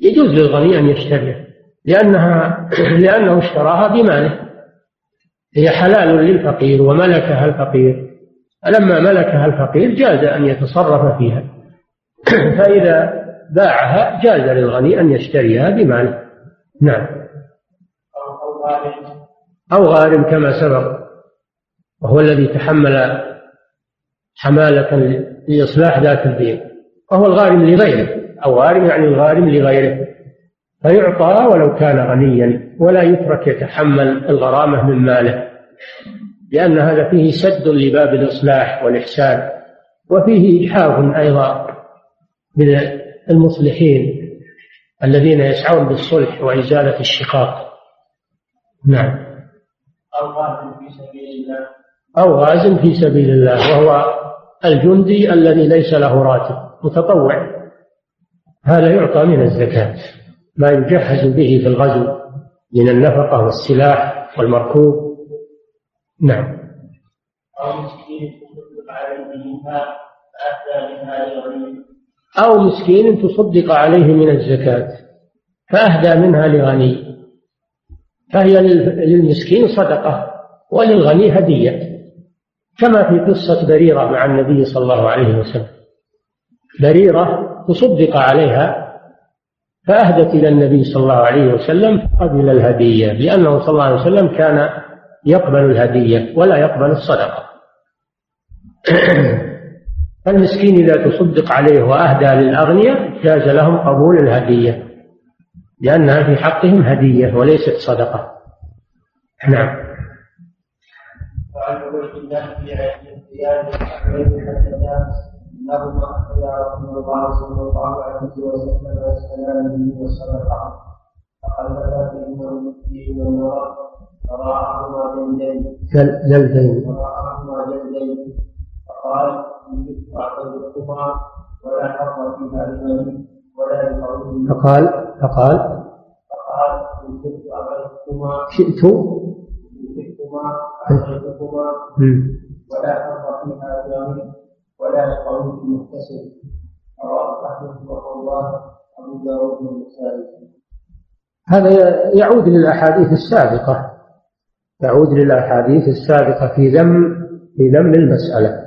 يجوز للغني أن يشتريها لأنها لأنه اشتراها بماله. هي حلال للفقير وملكها الفقير. فلما ملكها الفقير جاز أن يتصرف فيها. فإذا باعها جاز للغني أن يشتريها بماله. نعم. أو غارم كما سبق. وهو الذي تحمل حمالة لإصلاح ذات الدين. وهو الغارم لغيره أو غارم يعني الغارم لغيره. فيعطى ولو كان غنيا ولا يترك يتحمل الغرامة من ماله. لأن هذا فيه سد لباب الإصلاح والإحسان وفيه إجحاف أيضا من المصلحين الذين يسعون بالصلح وإزالة الشقاق. نعم. غاز في سبيل الله. أو غاز في سبيل الله وهو الجندي الذي ليس له راتب متطوع. هذا يعطى من الزكاة. ما يجهز به في الغزو من النفقة والسلاح والمركوب. نعم. أو مسكين تصدق عليه منها فأهدى منها لغني أو مسكين تصدق عليه من الزكاة فأهدى منها لغني. فهي للمسكين صدقة وللغني هدية. كما في قصة بريرة مع النبي صلى الله عليه وسلم. بريرة تصدق عليها فأهدت إلى النبي صلى الله عليه وسلم قبل الهدية لأنه صلى الله عليه وسلم كان يقبل الهدية ولا يقبل الصدقة. فالمسكين إذا تصدق عليه وأهدى للأغنياء جاز لهم قبول الهدية لأنها في حقهم هدية وليست صدقة. نعم. وعن عبيد الله في عيد انهما اخذا رسول الله صلى الله عليه وسلم والسلام به والصدقه فقلبا فيهما فيهما المرض فراعهما جلدين جلدين فراعهما جلدين فقال ان كنت اعطيتكما ولا حظ فيها لمن ولا لقوم فقال فقال فقال إن كنت اعطيتكما شئت ولا فيها ولا لقول متصل. رواه أحمد رحمه الله أبو داود والنسائي. هذا يعود للأحاديث السابقة. يعود للأحاديث السابقة في ذم في ذم المسألة.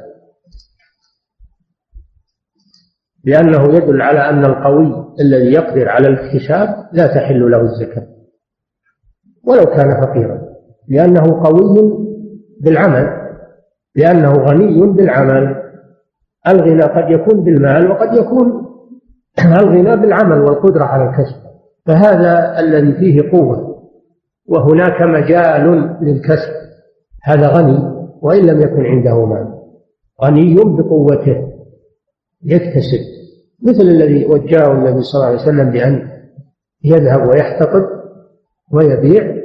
لأنه يدل على أن القوي الذي يقدر على الاكتساب لا تحل له الزكاة ولو كان فقيرا. لأنه قوي بالعمل لأنه غني بالعمل. الغنى قد يكون بالمال وقد يكون الغنى بالعمل والقدرة على الكسب. فهذا الذي فيه قوة وهناك مجال للكسب. هذا غني وإن لم يكن عنده مال. غني بقوته يكتسب. مثل الذي وجهه النبي صلى الله عليه وسلم بأن يذهب ويحتطب ويبيع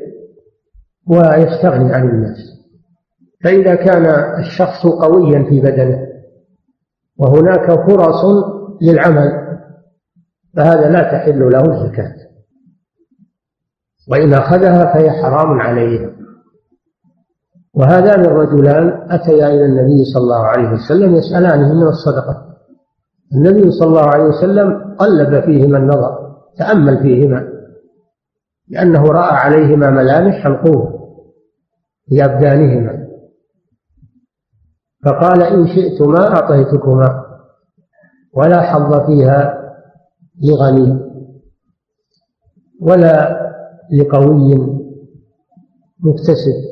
ويستغني عن الناس. فإذا كان الشخص قويا في بدنه وهناك فرص للعمل فهذا لا تحل له الزكاة. وإن أخذها فهي حرام عليه. وهذان الرجلان أتيا إلى النبي صلى الله عليه وسلم يسألانه من الصدقة. النبي صلى الله عليه وسلم قلب فيهما النظر تأمل فيهما. لأنه رأى عليهما ملامح القوة في أبدانهما. فقال إن شئتما أعطيتكما ولا حظ فيها لغني ولا لقوي مكتسب.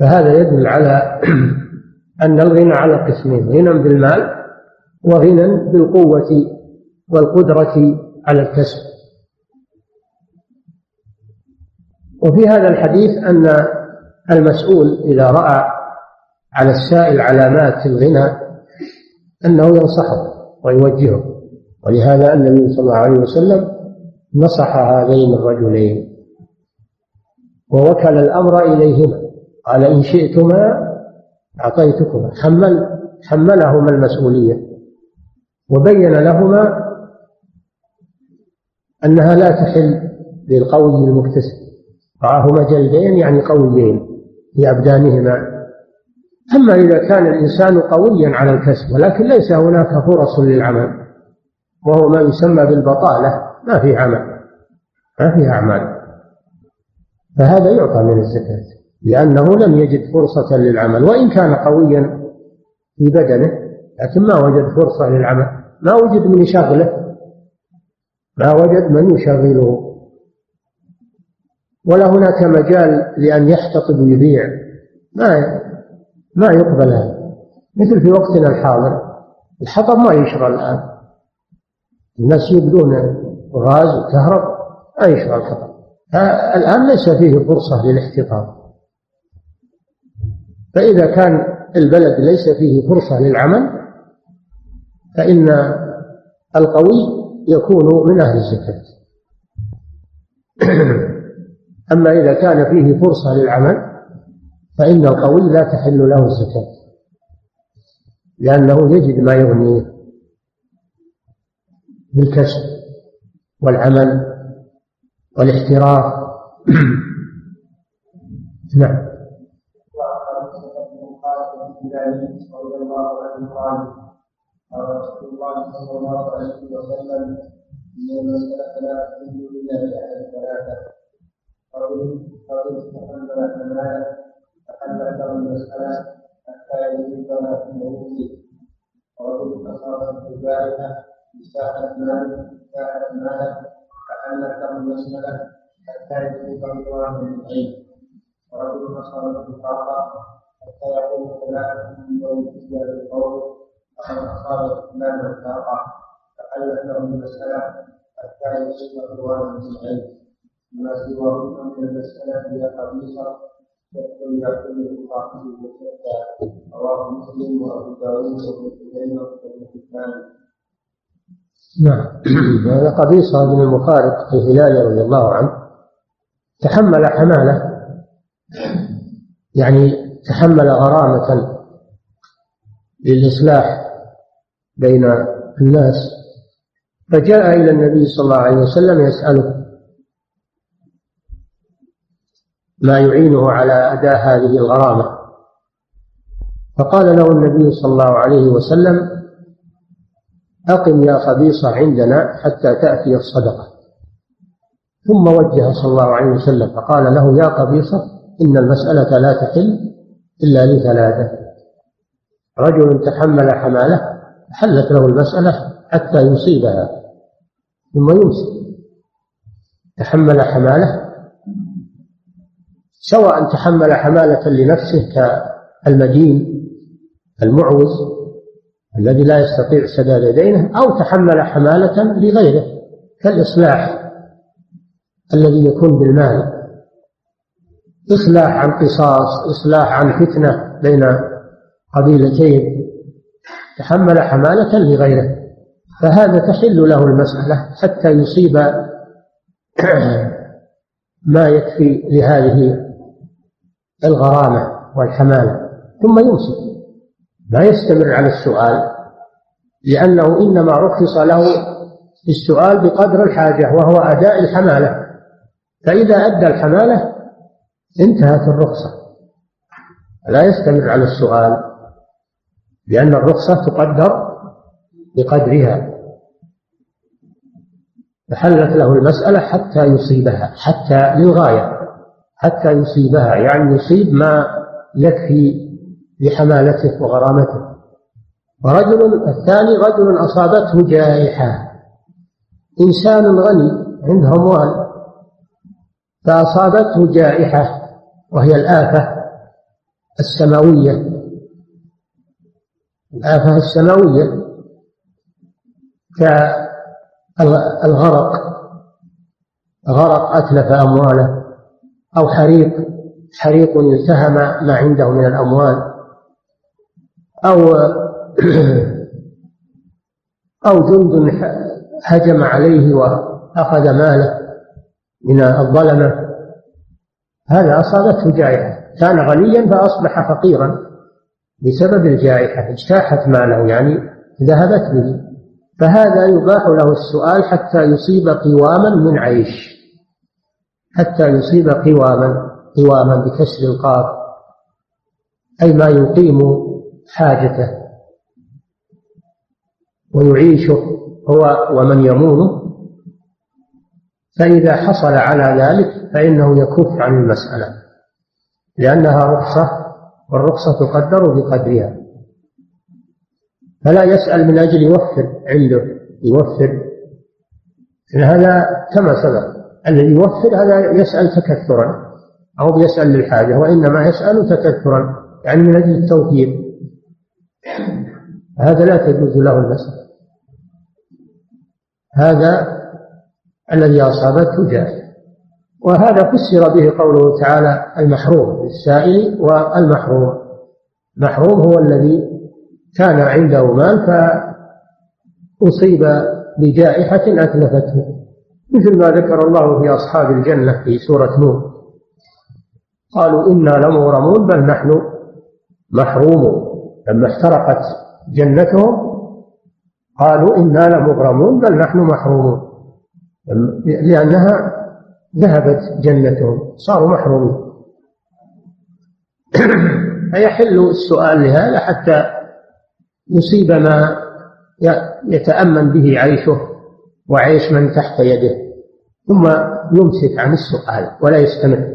فهذا يدل على أن الغنى على قسمين غنى بالمال وغنى بالقوة والقدرة على الكسب. وفي هذا الحديث أن المسؤول إذا رأى على السائل علامات الغنى أنه ينصحه ويوجهه. ولهذا النبي صلى الله عليه وسلم نصح هذين الرجلين ووكل الأمر إليهما. قال إن شئتما أعطيتكما. حمل حملهما المسؤولية وبين لهما أنها لا تحل للقوي المكتسب. رآهما جلدين يعني قويين في أبدانهما. أما إذا كان الإنسان قويا على الكسب ولكن ليس هناك فرص للعمل وهو ما يسمى بالبطالة ما في عمل ما في أعمال. فهذا يعطى من الزكاة لأنه لم يجد فرصة للعمل وإن كان قويا في بدنه لكن ما وجد فرصة للعمل. ما وجد من يشغله ما وجد من يشغله. ولا هناك مجال لأن يحتطب ويبيع. ما ما يقبل هذا. مثل في وقتنا الحاضر الحطب ما يشرى الآن. الناس يبدون غاز وكهرب ما يشرى الحطب. الآن ليس فيه فرصة للاحتطاب. فإذا كان البلد ليس فيه فرصة للعمل فإن القوي يكون من أهل الزكاة. أما إذا كان فيه فرصة للعمل فإن القوي لا تحل له الزكاة لأنه يجد ما يغنيه بالكسب والعمل والاحتراف. نعم. رضي الله عنه قال قال رسول الله صلى الله عليه وسلم ان المساله لا تحل الا لاحد ثلاثة. رجل رجل تحمل حماله تحمل له المساله حتى يجيبها في موته ورجل اصابته الجارحه بساعه مال ساعه مال فحمل له المساله حتى يجيب الله العين ورجل اصابته طاقه حتى يقوم فلان من يوم إجابة القول فقد أصاب فلان الطاقة فحلت له المسألة حتى رضوانا من العلم. ما سواه من المسألة هي يدخل إلى كل مقاصد وشتى رواه مسلم وأبو داود وابن خزيمة وابن حبان نعم. هذا قبيصة بن المخارق الهلالي رضي الله عنه. تحمل حمالة. يعني تحمل غرامة للإصلاح بين الناس. فجاء إلى النبي صلى الله عليه وسلم يسأله ما يعينه على أداء هذه الغرامة فقال له النبي صلى الله عليه وسلم أقم يا خبيصة عندنا حتى تأتي الصدقة. ثم وجه صلى الله عليه وسلم فقال له يا قبيصة إن المسألة لا تحل إلا لثلاثة. رجل تحمل حمالة حلت له المسألة حتى يصيبها ثم يمسك. تحمل حمالة سواء تحمل حمالة لنفسه كالمدين المعوز الذي لا يستطيع سداد دينه أو تحمل حمالة لغيره كالإصلاح الذي يكون بالمال. إصلاح عن قصاص إصلاح عن فتنة بين قبيلتين. تحمل حمالة لغيره فهذا تحل له المسألة حتى يصيب ما يكفي لهذه الغرامة والحمالة ثم يمسك. ما يستمر على السؤال لأنه إنما رخص له السؤال بقدر الحاجة وهو أداء الحمالة. فإذا أدى الحمالة انتهت الرخصة. لا يستمر على السؤال لأن الرخصة تقدر بقدرها. فحلت له المسألة حتى يصيبها حتى للغاية. حتى يصيبها يعني يصيب ما يكفي لحمالته وغرامته. ورجل الثاني رجل أصابته جائحة. إنسان غني عنده أموال فأصابته جائحة وهي الآفة السماوية. الآفة السماوية كالغرق غرق أتلف أمواله. أو حريق حريق التهم ما عنده من الأموال. أو أو جند هجم عليه وأخذ ماله من الظلمة. هذا أصابته جائحة. كان غنيا فأصبح فقيرا بسبب الجائحة اجتاحت ماله يعني ذهبت به. فهذا يباح له السؤال حتى يصيب قواما من عيش. حتى يصيب قواما قواما بكسر القاف أي ما يقيم حاجته. ويعيشه هو ومن يمونه فإذا حصل على ذلك فإنه يكف عن المسألة لأنها رخصة والرخصة تقدر بقدرها. فلا يسأل من أجل يوفر عنده يوفر. إن هذا كما سبق. الذي يوفر هذا يسأل تكثرا أو يسأل للحاجة وإنما يسأل تكثرا يعني من أجل التوفير. هذا لا تجوز له المسألة هذا الذي أصابته جائز وهذا فسر به قوله تعالى المحروم للسائل والمحروم. محروم هو الذي كان عنده مال فأصيب بجائحة أتلفته. مثل ما ذكر الله في أصحاب الجنة في سورة نور. قالوا إنا لمغرمون بل نحن محرومون. لما احترقت جنتهم قالوا إنا لمغرمون بل نحن محرومون. لأنها ذهبت جنتهم صاروا محرومين. فيحل السؤال لهذا حتى يصيب ما يتأمن به عيشه وعيش من تحت يده. ثم يمسك عن السؤال ولا يستمر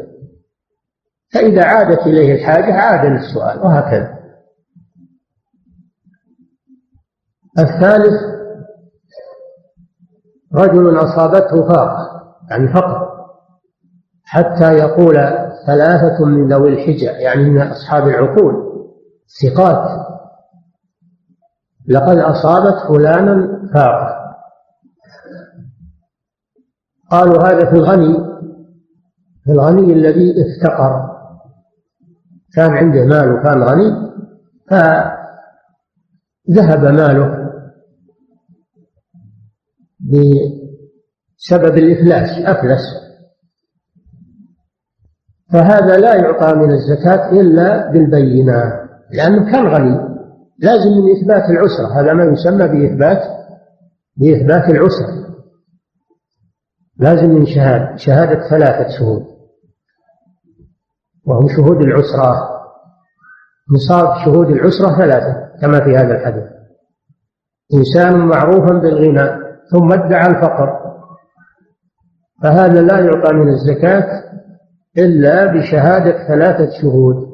فإذا عادت إليه الحاجة عاد للسؤال وهكذا. الثالث رجل أصابته فاقة يعني فقر حتى يقول ثلاثة من ذوي الحجة يعني من أصحاب العقول ثقات لقد أصابت فلانا فاقة. قالوا هذا في الغني في الغني الذي افتقر. كان عنده مال وكان غني فذهب ماله بسبب الإفلاس أفلس. فهذا لا يعطى من الزكاة إلا بالبينة لأنه كان غني. لازم من إثبات العسرة هذا ما يسمى بإثبات بإثبات العسرة. لازم من شهادة شهادة ثلاثة شهود. وهم شهود العسرة. نصاب شهود العسرة ثلاثة كما في هذا الحديث. إنسان معروفا بالغنى ثم ادعى الفقر. فهذا لا يعطى من الزكاة إلا بشهادة ثلاثة شهود.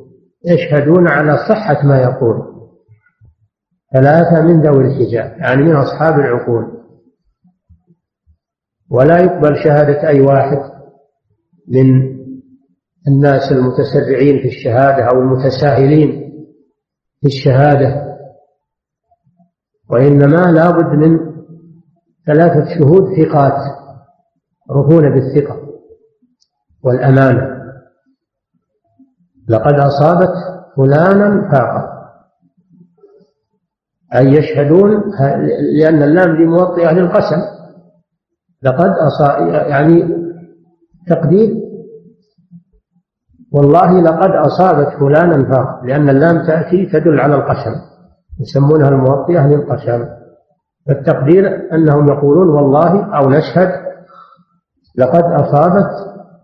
يشهدون على صحة ما يقول. ثلاثة من ذوي الحجاب يعني من أصحاب العقول. ولا يقبل شهادة أي واحد من الناس المتسرعين في الشهادة أو المتساهلين في الشهادة. وإنما لابد من ثلاثة شهود ثقات رهون بالثقة والأمانة. لقد أصابت فلانا فاقة. أي يشهدون لأن اللام دي موطئة للقسم. لقد أصاب يعني تقدير والله لقد أصابت فلانا فاقة لأن اللام تأتي تدل على القسم يسمونها الموطئة للقسم فالتقدير أنهم يقولون والله أو نشهد لقد أصابت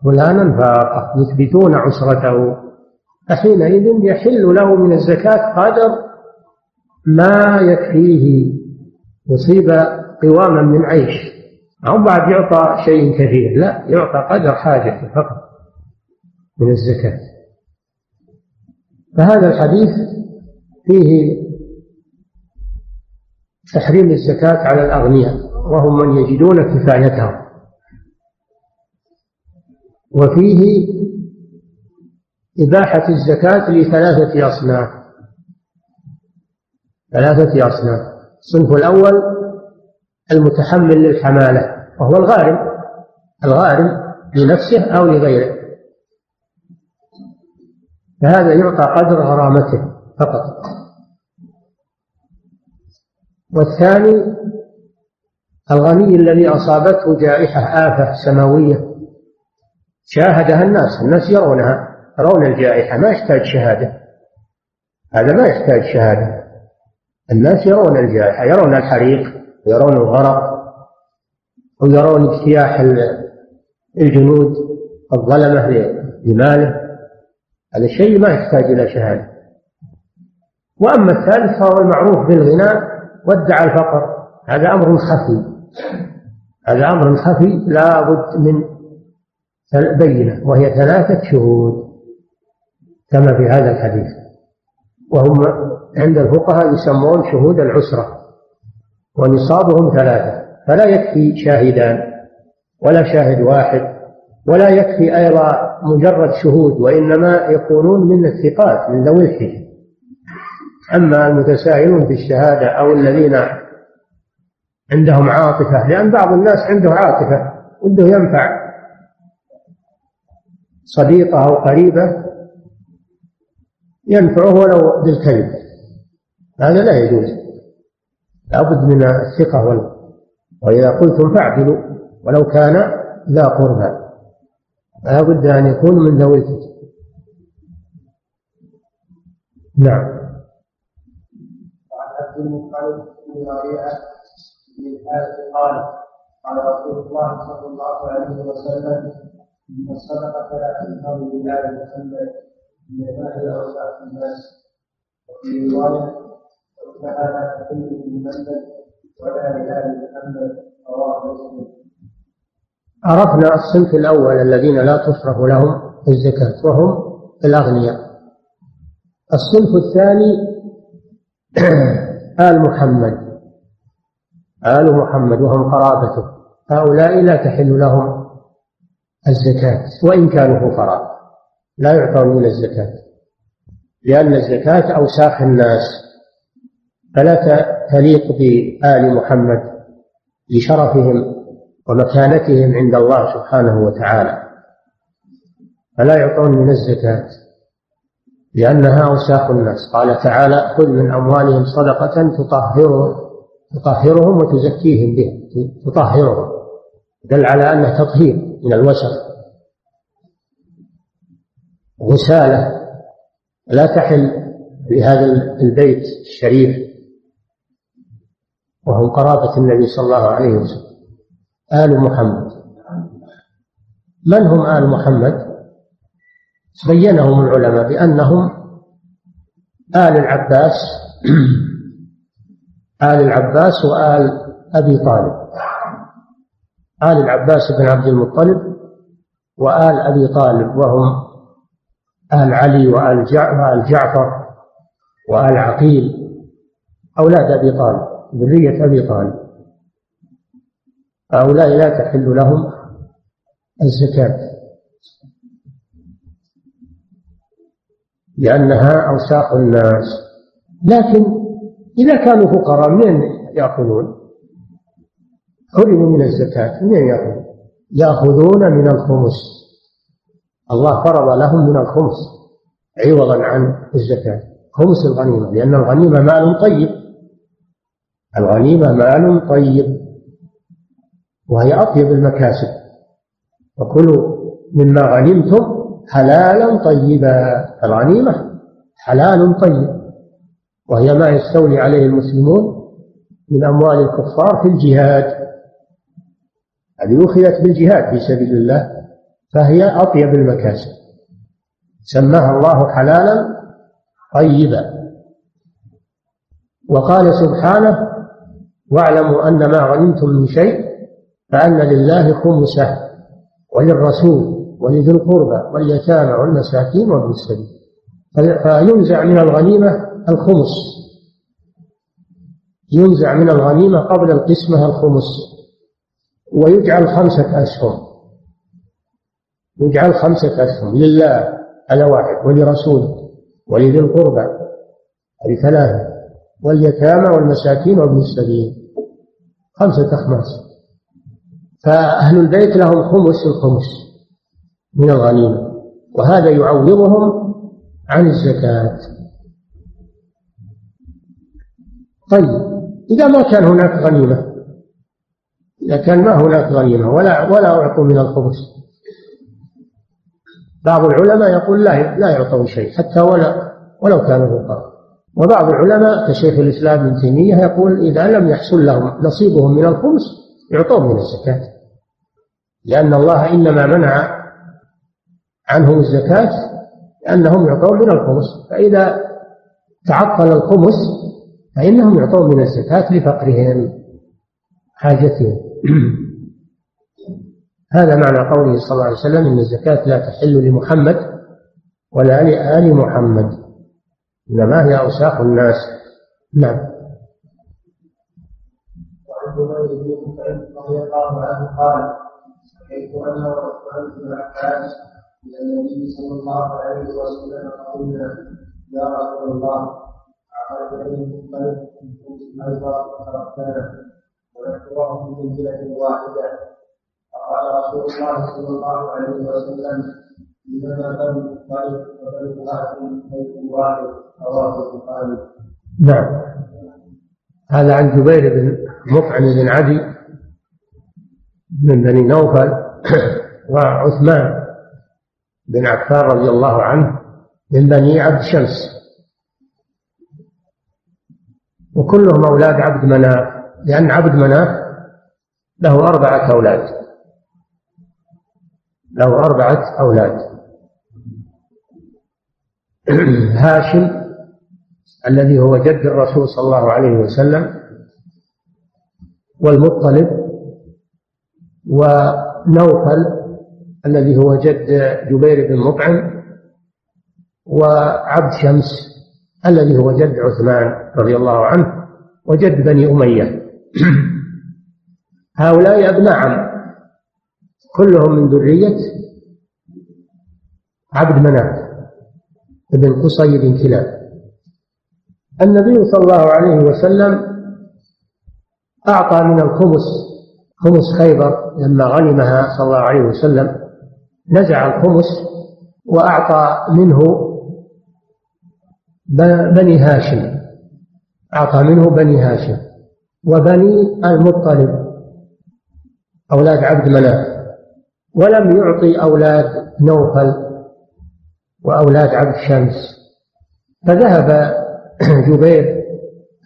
فلانا فاقة يثبتون عسرته فحينئذ يحل له من الزكاة قدر ما يكفيه يصيب قواما من عيش. أو بعد يعطى شيء كثير. لا يعطى قدر حاجته فقط من الزكاة. فهذا الحديث فيه تحريم الزكاة على الأغنياء وهم من يجدون كفايتهم. وفيه إباحة الزكاة لثلاثة أصناف. ثلاثة أصناف. الصنف الأول المتحمل للحمالة وهو الغارم. الغارم لنفسه أو لغيره. فهذا يعطى قدر غرامته فقط. والثاني الغني الذي أصابته جائحة آفة سماوية. شاهدها الناس الناس يرونها يرون الجائحة ما يحتاج شهادة. هذا ما يحتاج شهادة. الناس يرون الجائحة يرون الحريق. ويرون الغرق ويرون اجتياح الجنود الظلمة لماله هذا شيء ما يحتاج إلى شهادة. وأما الثالث فهو المعروف بالغنى وادعى الفقر. هذا أمر خفي. هذا أمر خفي لا بد من بينة وهي ثلاثة شهود كما في هذا الحديث. وهم عند الفقهاء يسمون شهود العسرة. ونصابهم ثلاثة. فلا يكفي شاهدان ولا شاهد واحد ولا يكفي أيضا مجرد شهود وإنما يكونون من الثقات من ذوي الحجة. أما المتساهلون في الشهادة أو الذين عندهم عاطفة لأن بعض الناس عنده عاطفة وده ينفع صديقة أو قريبة ينفعه ولو بالكلب هذا لا يجوز. لابد من الثقة وال... وإذا قلتم فاعدلوا ولو كان ذا قربى لا بد أن يكون من ذوي الكتب نعم. وعن عبد المطلب بن ربيعة من الآية قال قال رسول الله صلى الله عليه وسلم إن الصدقة لا تنهض بآل محمد إنما هي أوساخ الناس. وفي رواية محمد رواه مسلم عرفنا الصنف الأول الذين لا تصرف لهم الزكاة وهم الأغنياء. الصنف الثاني آل محمد. آل محمد وهم قرابته. هؤلاء لا تحل لهم الزكاة وإن كانوا فقراء. لا يعطون الزكاة لأن الزكاة أوساخ الناس. فلا تليق بآل محمد لشرفهم ومكانتهم عند الله سبحانه وتعالى. فلا يعطون من الزكاة لأنها أوساخ الناس. قال تعالى خذ من أموالهم صدقة تطهرهم تطهرهم وتزكيهم بها تطهرهم. دل على أنه تطهير من الوسخ. غسالة لا تحل لهذا البيت الشريف. وهم قرابة النبي صلى الله عليه وسلم. آل محمد. من هم آل محمد؟ بينهم العلماء بأنهم آل العباس آل العباس وآل أبي طالب. آل العباس بن عبد المطلب وآل أبي طالب وهم آل علي وآل جعفر وآل عقيل أولاد أبي طالب. ذرية أبي طالب هؤلاء لا تحل لهم الزكاة لأنها أوساخ الناس لكن إذا كانوا فقراء منين يأخذون؟ حرموا من الزكاة منين يأخذون؟ يأخذون من الخمس الله فرض لهم من الخمس عوضا عن الزكاة خمس الغنيمة لأن الغنيمة مال طيب الغنيمة مال طيب وهي أطيب المكاسب. وكلوا مما غنمتم حلالا طيبا. الغنيمة حلال طيب وهي ما يستولي عليه المسلمون من أموال الكفار في الجهاد. هذه أخذت بالجهاد في سبيل الله فهي أطيب المكاسب. سماها الله حلالا طيبا. وقال سبحانه واعلموا أن ما غنمتم من شيء فأن لله خمسه وللرسول ولذي القربى واليتامى والمساكين وابن السبيل فينزع من الغنيمة الخمس. ينزع من الغنيمة قبل القسمة الخمس. ويجعل خمسة أسهم يجعل خمسة أسهم لله على واحد ولرسوله ولذي القربى هذه ثلاثة واليتامى والمساكين وابن السبيل خمسة أخماس فأهل البيت لهم خمس الخمس من الغنيمة. وهذا يعوضهم عن الزكاة. طيب إذا ما كان هناك غنيمة إذا كان ما هناك غنيمة ولا ولا أعطوا من الخمس. بعض العلماء يقول لا لا يعطون شيء حتى ولا ولو كانوا فقراء. وبعض العلماء كشيخ الإسلام ابن تيمية يقول إذا لم يحصل لهم نصيبهم من الخمس يعطون من الزكاة. لأن الله إنما منع عنهم الزكاة لأنهم يعطون من الخمس فإذا تعطل الخمس فإنهم يعطون من الزكاة لفقرهم حاجتهم. هذا معنى قوله صلى الله عليه وسلم إن الزكاة لا تحل لمحمد ولا لآل محمد. إنما هي أوساخ الناس. نعم. وعن جبير بن رضي الله عنه قال سمعت أنا وعثمان بن عباس إلى النبي صلى الله عليه وسلم قلنا يا رسول الله المطلب من خمس الاجر فتركتنا ونحفظه في منزله واحدة. فقال رسول الله صلى الله عليه وسلم نعم. هذا عن جبير بن مطعم بن عدي من بني نوفل وعثمان بن عفان رضي الله عنه من بني عبد شمس. وكلهم أولاد عبد مناف لأن عبد مناف له أربعة أولاد. له أربعة أولاد. هاشم الذي هو جد الرسول صلى الله عليه وسلم والمطلب ونوفل الذي هو جد جبير بن مطعم وعبد شمس الذي هو جد عثمان رضي الله عنه وجد بني أمية. هؤلاء أبناء عم كلهم من ذرية عبد مناف. بن قصي بن كلاب. النبي صلى الله عليه وسلم أعطى من الخمس خمس خيبر لما غنمها صلى الله عليه وسلم نزع الخمس وأعطى منه بني هاشم. أعطى منه بني هاشم وبني المطلب أولاد عبد مناف ولم يعطي أولاد نوفل وأولاد عبد شمس فذهب جبير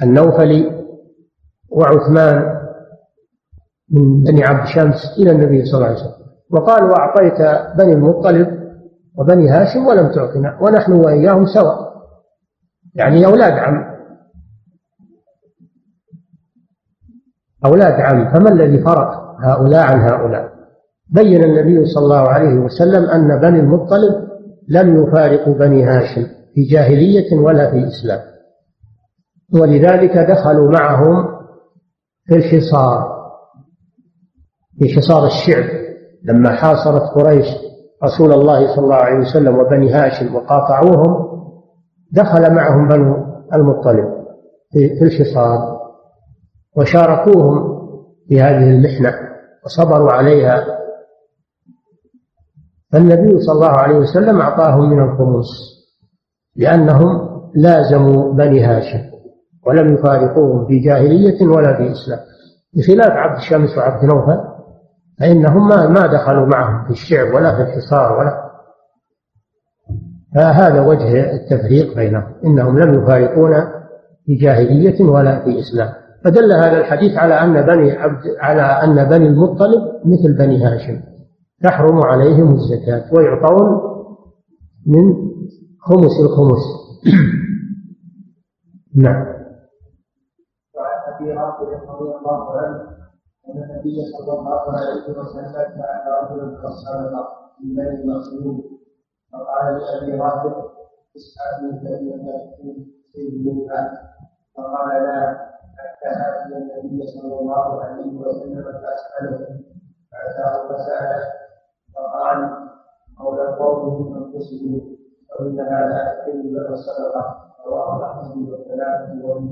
النوفلي وعثمان من بني عبد شمس إلى النبي صلى الله عليه وسلم وقال وأعطيت بني المطلب وبني هاشم ولم تعطنا ونحن وإياهم سواء. يعني أولاد عم. أولاد عم. فما الذي فرق هؤلاء عن هؤلاء؟ بين النبي صلى الله عليه وسلم أن بني المطلب لم يفارقوا بني هاشم في جاهلية ولا في إسلام ولذلك دخلوا معهم في الحصار في حصار الشعب. لما حاصرت قريش رسول الله صلى الله عليه وسلم وبني هاشم وقاطعوهم دخل معهم بنو المطلب في الحصار وشاركوهم في هذه المحنة وصبروا عليها. فالنبي صلى الله عليه وسلم أعطاهم من الخمس لأنهم لازموا بني هاشم ولم يفارقوهم في جاهلية ولا في إسلام. بخلاف عبد الشمس وعبد نوفل فإنهم ما ما دخلوا معهم في الشعب ولا في الحصار ولا. فهذا وجه التفريق بينهم إنهم لم يفارقونا في جاهلية ولا في إسلام. فدل هذا الحديث على أن بني عبد على أن بني المطلب مثل بني هاشم. تحرم عليهم الزكاة ويعطون من خمس الخمس. نعم. ابي رافع رضي الله عنه ان النبي صلى الله عليه وسلم فقال لابي رافع منها فقال لا حتى اتي النبي صلى الله عليه وسلم فأسأله فاتاه فسأله. فقال قول القوم من أنفسهم فان هذا كلمه الصدقه رواه أحمد والثلاثه وابن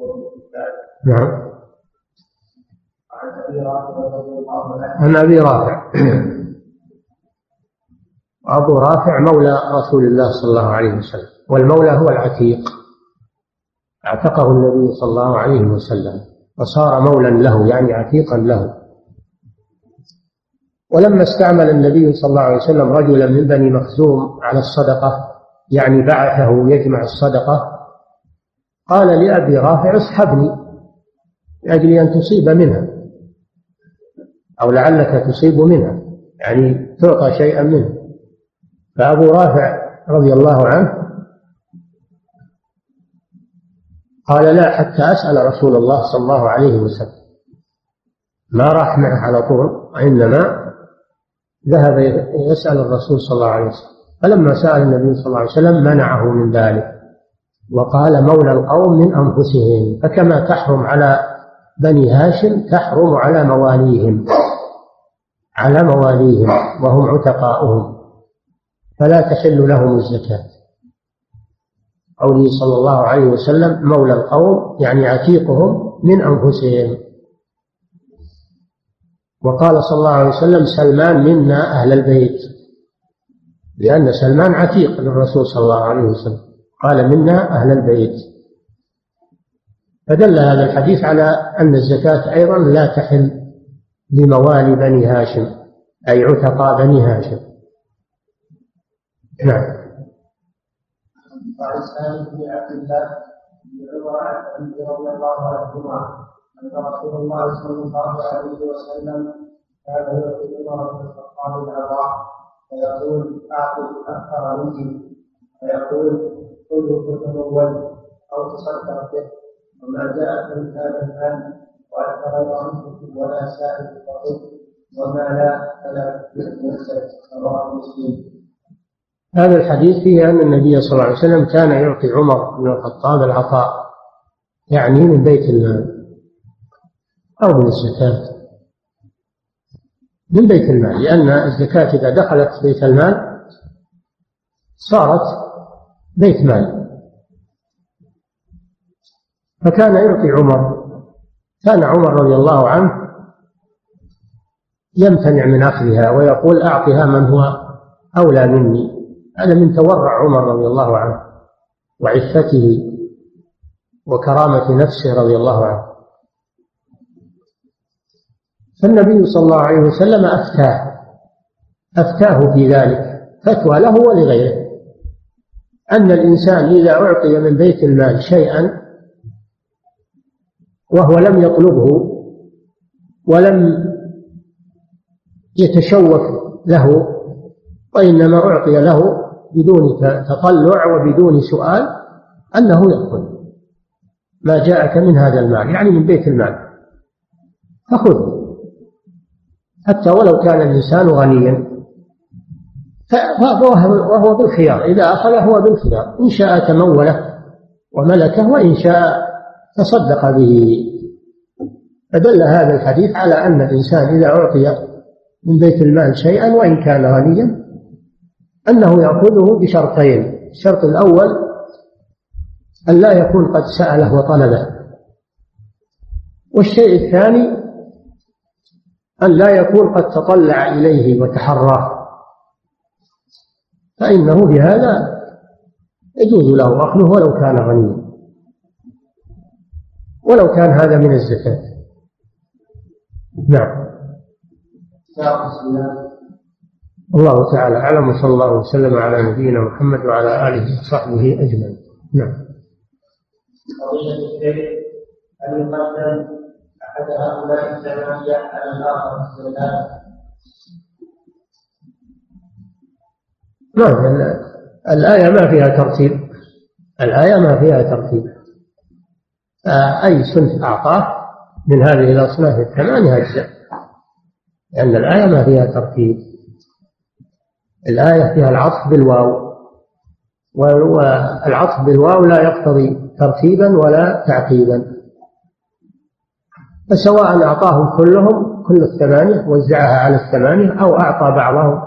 وابن نعم. عن أبي رافع رضي الله عنه. عن أبي رافع. أبو رافع مولى رسول الله صلى الله عليه وسلم. والمولى هو العتيق. اعتقه النبي صلى الله عليه وسلم. فصار مولا له يعني عتيقا له. ولما استعمل النبي صلى الله عليه وسلم رجلا من بني مخزوم على الصدقة يعني بعثه يجمع الصدقة قال لأبي رافع اصحبني لأجل أن تصيب منها أو لعلك تصيب منها يعني تعطى شيئا منه. فأبو رافع رضي الله عنه قال لا حتى أسأل رسول الله صلى الله عليه وسلم ما راح معه على طول وإنما ذهب يسأل الرسول صلى الله عليه وسلم. فلما سأل النبي صلى الله عليه وسلم منعه من ذلك. وقال مولى القوم من أنفسهم فكما تحرم على بني هاشم تحرم على مواليهم. على مواليهم وهم عتقاؤهم. فلا تحل لهم الزكاة. قوله صلى الله عليه وسلم مولى القوم يعني عتيقهم من أنفسهم. وقال صلى الله عليه وسلم سلمان منا أهل البيت. لأن سلمان عتيق للرسول صلى الله عليه وسلم. قال منا أهل البيت. فدل هذا الحديث على أن الزكاة أيضا لا تحل لموالي بني هاشم أي عتقاء بني هاشم. نعم. وعن سالم بن عبد الله بن عمر عن رضي الله عنهما أن رسول الله صلى الله عليه وسلم كان يعطي عمر بن الخطاب العطاء فيقول أعطي أكثر مني فيقول خذه فتزوج أو تصدق به. وما جاءك من هذا المال وأكثر عنه ولا سائل فقل وما لا فلا نفسك رواه مسلم. هذا الحديث فيه أن النبي صلى الله عليه وسلم كان يعطي عمر بن الخطاب العطاء يعني من بيت المال. أو من الزكاة. من بيت المال لأن الزكاة إذا دخلت بيت المال صارت بيت مال. فكان يعطي عمر كان عمر رضي الله عنه يمتنع من أخذها ويقول أعطها من هو أولى مني. هذا من تورع عمر رضي الله عنه وعفته وكرامة نفسه رضي الله عنه. فالنبي صلى الله عليه وسلم أفتاه. أفتاه في ذلك. فتوى له ولغيره. أن الإنسان إذا أعطي من بيت المال شيئا وهو لم يطلبه ولم يتشوف له وإنما أعطي له بدون تطلع وبدون سؤال أنه يأخذ. ما جاءك من هذا المال يعني من بيت المال. فخذ حتى ولو كان الإنسان غنيا. وهو بالخيار. إذا أخذ هو بالخيار. إن شاء تموله وملكه وإن شاء تصدق به. فدل هذا الحديث على أن الإنسان إذا أعطي من بيت المال شيئا وإن كان غنيا أنه يأخذه بشرطين. الشرط الأول أن لا يكون قد سأله وطلبه. والشيء الثاني أن لا يكون قد تطلع إليه وتحراه فإنه بهذا يجوز له أخذه ولو كان غنيا. ولو كان هذا من الزكاة. نعم. الله تعالى أعلم وصلى الله وسلم على نبينا محمد وعلى آله وصحبه أجمعين. نعم. أن أحد هؤلاء الثمانية على الآخر نعم الآية ما فيها ترتيب. الآية ما فيها ترتيب. آه، أي صنف أعطاه من هذه الأصناف الثمانية أجزاء. لأن الآية ما فيها ترتيب. الآية فيها العطف بالواو. والعطف بالواو لا يقتضي ترتيبا ولا تعقيبا. فسواء أعطاهم كلهم كل الثمانية وزعها على الثمانية أو أعطى بعضهم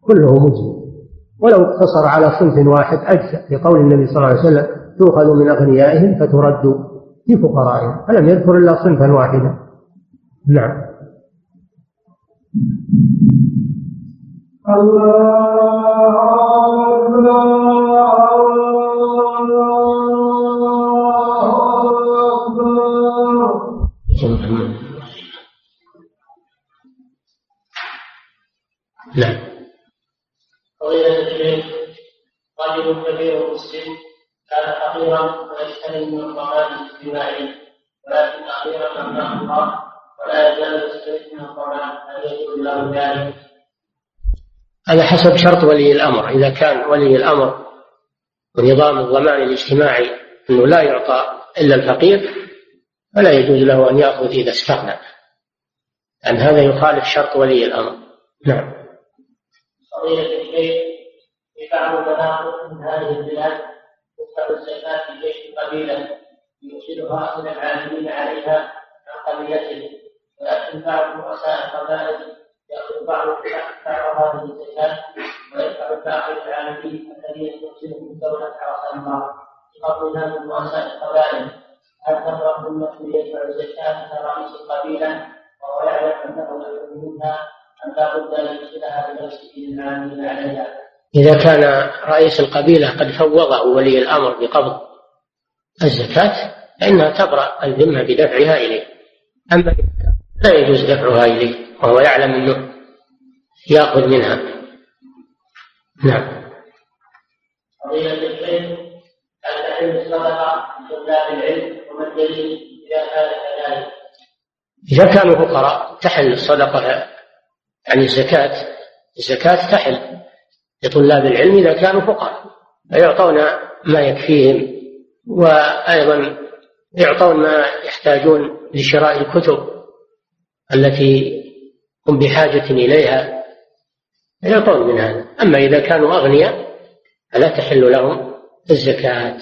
كله مجزي. ولو اقتصر على صنف واحد أجزأ في قول النبي صلى الله عليه وسلم تؤخذ من أغنيائهم فترد في فقرائهم. فلم يذكر إلا صنفا واحدا؟ نعم. نعم رجل كبير السن كان فقيرا ويشتري من الطعام الاجتماعي ولكن أخيرا أمناه الله ولا يزال يشتري من الطعام هل يجوز له ذلك؟ هذا حسب شرط ولي الأمر. إذا كان ولي الأمر ونظام الضمان الاجتماعي أنه لا يعطى إلا الفقير فلا يجوز له أن يأخذ إذا استغنى. لأن هذا يخالف شرط ولي الأمر. نعم. قضية الشيخ بعض المناطق من هذه البلاد تدفع الزكاة في جيش قبيلة يرسلها إلى العاملين عليها عن قبيلته. ولكن بعض رؤساء القبائل يأخذ بعض بعض هذه الزكاة ويدفع الباقي للعاملين الذين ترسلهم دولة عرفة الله بقبلها من رؤساء القبائل هل تفرق المسلم يدفع الزكاة كرئيس القبيلة وهو يعلم أنه يأخذ منها أم لا بد أن يرسلها بنفسه للعاملين عليها؟ إذا كان رئيس القبيلة قد فوضه ولي الأمر بقبض الزكاة فإنها تبرأ الذمة بدفعها إليه. أما لا يجوز دفعها إليه وهو يعلم أنه يأخذ منها. نعم. إذا كانوا فقراء تحل الصدقة يعني الزكاة. الزكاة تحل. لطلاب العلم إذا كانوا فقراء فيعطون ما يكفيهم وأيضا يعطون ما يحتاجون لشراء الكتب التي هم بحاجة إليها يعطون من هذا أما إذا كانوا أغنياء فلا تحل لهم الزكاة.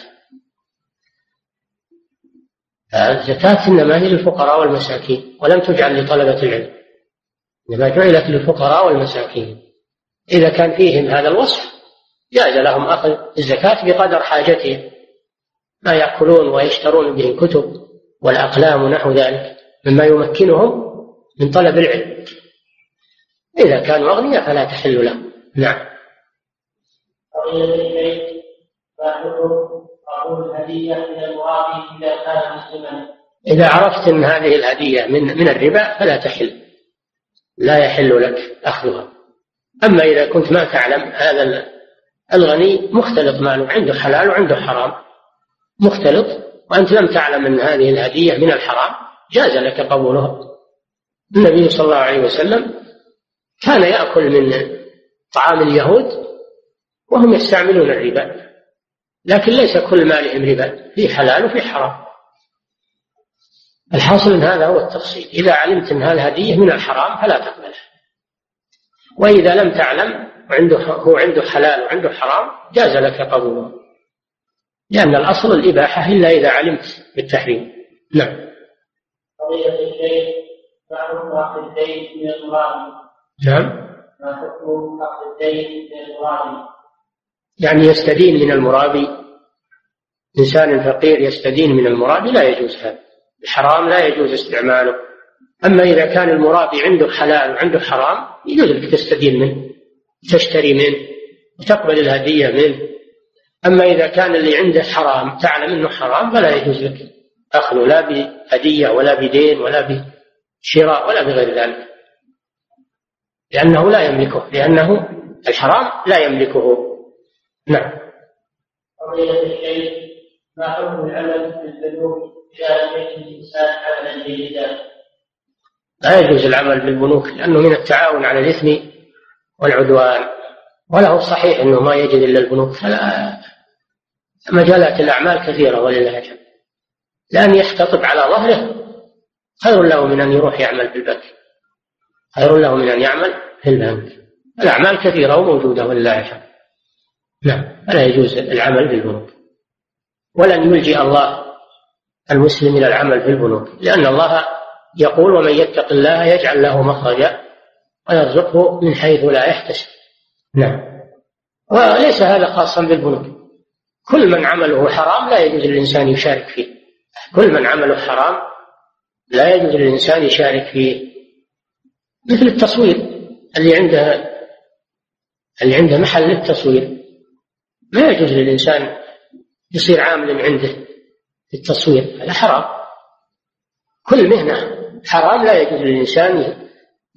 الزكاة إنما هي للفقراء والمساكين ولم تجعل لطلبة العلم إنما جعلت للفقراء والمساكين. إذا كان فيهم هذا الوصف جاز لهم أخذ الزكاة بقدر حاجتهم ما يأكلون ويشترون به الكتب والأقلام ونحو ذلك مما يمكنهم من طلب العلم. إذا كانوا أغنياء فلا تحل لهم. نعم. إذا عرفت أن هذه الهدية من من الربا فلا تحل. لا يحل لك أخذها. أما إذا كنت ما تعلم هذا الغني مختلط ماله عنده حلال وعنده حرام. مختلط وأنت لم تعلم أن هذه الهدية من الحرام جاز لك قبولها النبي صلى الله عليه وسلم كان يأكل من طعام اليهود وهم يستعملون الربا لكن ليس كل مالهم ربا في حلال وفي حرام. الحاصل ان هذا هو التفصيل. إذا علمت أن هذه الهدية من الحرام فلا تقبلها. وإذا لم تعلم وعنده هو عنده حلال وعنده حرام جاز لك قبوله. لأن الأصل الإباحة إلا إذا علمت بالتحريم. نعم. قضية الشيخ اخذ الدين من نعم. ما حكم اخذ الدين من يعني يستدين من المرابي إنسان فقير يستدين من المرابي لا يجوز هذا. الحرام لا يجوز استعماله. أما إذا كان المرابي عنده حلال وعنده حرام يجوز لك تستدين منه تشتري منه وتقبل الهدية منه. أما إذا كان اللي عنده حرام تعلم أنه حرام فلا يجوز لك أخذه لا بهدية ولا بدين ولا بشراء ولا بغير ذلك. لأنه لا يملكه لأنه الحرام لا يملكه. نعم. ما حكم العمل في البنوك إذا لم يكن الإنسان عملا؟ لا يجوز العمل بالبنوك لأنه من التعاون على الإثم والعدوان. وله صحيح أنه ما يجد إلا البنوك فلا مجالات الأعمال كثيرة ولله الحمد. لأن يحتطب على ظهره خير له من أن يروح يعمل في البنك خير له من أن يعمل في البنك. الأعمال كثيرة وموجودة ولله الحمد. نعم. فلا يجوز العمل في البنوك ولن يلجئ الله المسلم إلى العمل في البنوك لأن الله يقول ومن يتق الله يجعل له مخرجا ويرزقه من حيث لا يحتسب. نعم. وليس هذا خاصا بالبنوك. كل من عمله حرام لا يجوز للإنسان يشارك فيه. كل من عمله حرام لا يجوز للإنسان يشارك فيه. مثل التصوير اللي عنده اللي عنده محل للتصوير. ما يجوز للإنسان يصير عاملا عنده في التصوير. هذا حرام. كل مهنة حرام لا يجوز للإنسان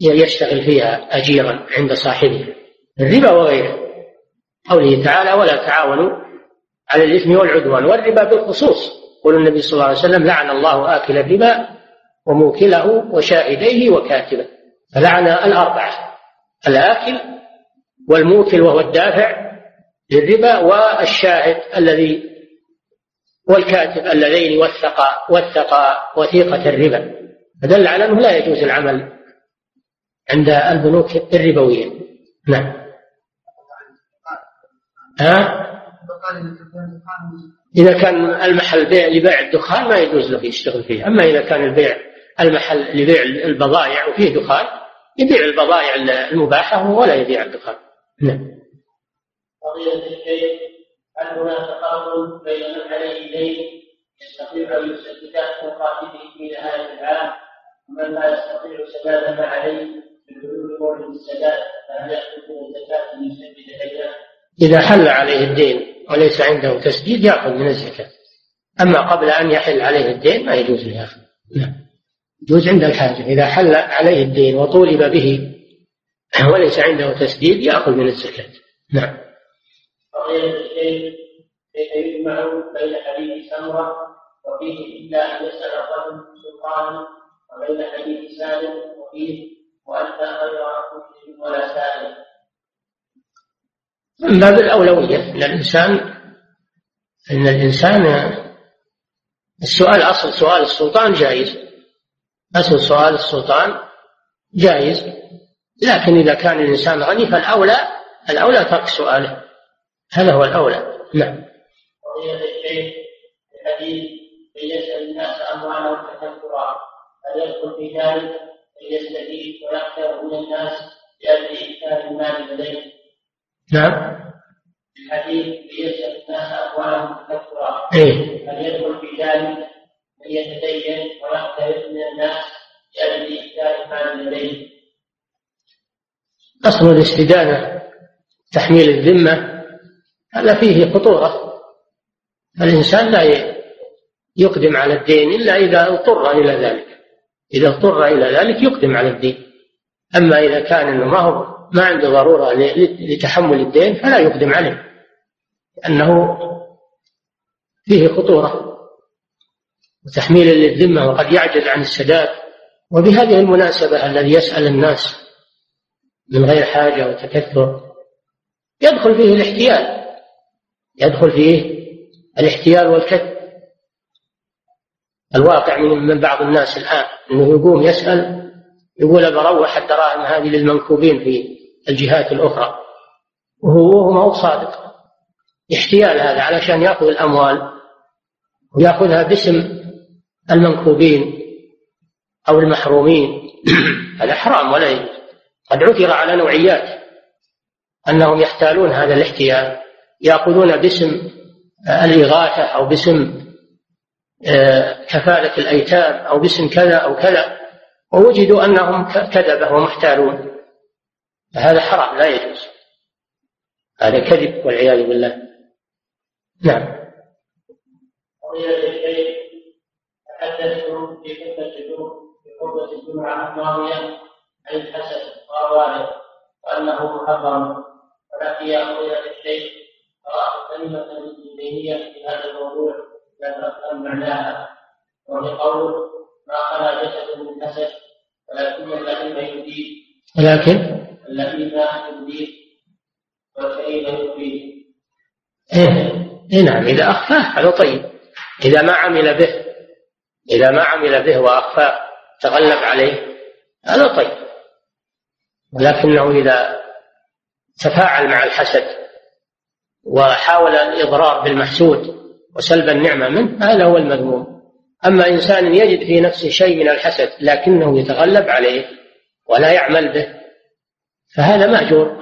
يشتغل فيها أجيرا عند صاحبه الربا وغيره. قوله تعالى ولا تعاونوا على الإثم والعدوان والربا بالخصوص يقول النبي صلى الله عليه وسلم لعن الله آكل الربا وموكله وشاهديه وكاتبه فلعن الأربعة الآكل والموكل وهو الدافع للربا والشاهد الذي والكاتب اللذين وثقا وثقا وثيقة الربا. فدل على أنه لا يجوز العمل عند البنوك الربوية. نعم. ها؟ إذا كان المحل بيع لبيع الدخان ما يجوز له يشتغل فيه أما إذا كان البيع المحل لبيع البضائع وفيه دخان يبيع البضائع المباحة ولا يبيع الدخان. نعم. قضية الشيخ هل هناك فرق بين من عليه دين يستطيع أن يسدد مقاتله في نهاية العام. ومن لا يستطيع سداد ما عليه بدون مورد السداد فهل من الزكاة أن يسدد دينه؟ إذا حل عليه الدين وليس عنده تسديد يأخذ من الزكاة. أما قبل أن يحل عليه الدين ما يجوز له يأخذ. نعم يجوز عند الحاجة. إذا حل عليه الدين وطولب به وليس عنده تسديد يأخذ من الزكاة. نعم. كيف يجمع بين حديث سمرة وفيه إلا أن يسأل الرجل سلطانا وبين حديث سالم وفيه وأنت غير مسلم ولا سالم من باب الأولوية أن الإنسان أن الإنسان السؤال أصل سؤال السلطان جائز. أصل سؤال السلطان جائز. لكن إذا كان الإنسان غني فالأولى الأولى ترك سؤاله. هذا هو الأولى. نعم. وقيل الشيخ الحديث من يسأل الناس أموالهم تكثرا هل يدخل في ذلك أن يستفيد ويخسر من الناس لأجل إكثار المال لديه. نعم. الحديث ليسأل الناس أموالهم تكثرا إيه. هل يدخل في ذلك من يتدين ويقترب من الناس لأجل إكثار المال لديه. أصل الاستدانة تحميل الذمة هذا فيه خطورة. الإنسان لا يقدم على الدين إلا إذا اضطر إلى ذلك. إذا اضطر إلى ذلك يقدم على الدين. أما إذا كان إنه ما هو ما عنده ضرورة لتحمل الدين فلا يقدم عليه لأنه فيه خطورة وتحميل للذمة وقد يعجز عن السداد وبهذه المناسبة الذي يسأل الناس من غير حاجة وتكثر يدخل فيه الاحتيال. يدخل فيه الاحتيال والكذب. الواقع من بعض الناس الآن أنه يقوم يسأل يقول بروح الدراهم هذه للمنكوبين في الجهات الأخرى. وهو ما هو صادق. احتيال هذا علشان يأخذ الأموال ويأخذها باسم المنكوبين أو المحرومين. هذا حرام ولا يجوز. قد عثر على نوعيات أنهم يحتالون هذا الاحتيال يأخذون باسم الإغاثة أو باسم كفالة الأيتام أو باسم كذا أو كذا ووجدوا أنهم كذبة ومحتالون. فهذا حرام لا يجوز. هذا كذب والعياذ بالله. نعم. في الجمعة عن وأنه محرم ولكن يا فضيلة الشيخ قرأت كلمة ابن تيمية في هذا الموضوع. أفهم معناها وهي قول ما خلا جسد من حسد ولكن اللئيم يبيد ولكن اللئيم يبيد والكريم يبيد إيه. إيه نعم إذا أخفاه هذا طيب إذا ما عمل به إذا ما عمل به وأخفاه تغلب عليه هذا طيب ولكنه إذا تفاعل مع الحسد وحاول الإضرار بالمحسود وسلب النعمة منه هذا هو المذموم. أما إنسان يجد في نفسه شيء من الحسد لكنه يتغلب عليه ولا يعمل به فهذا مأجور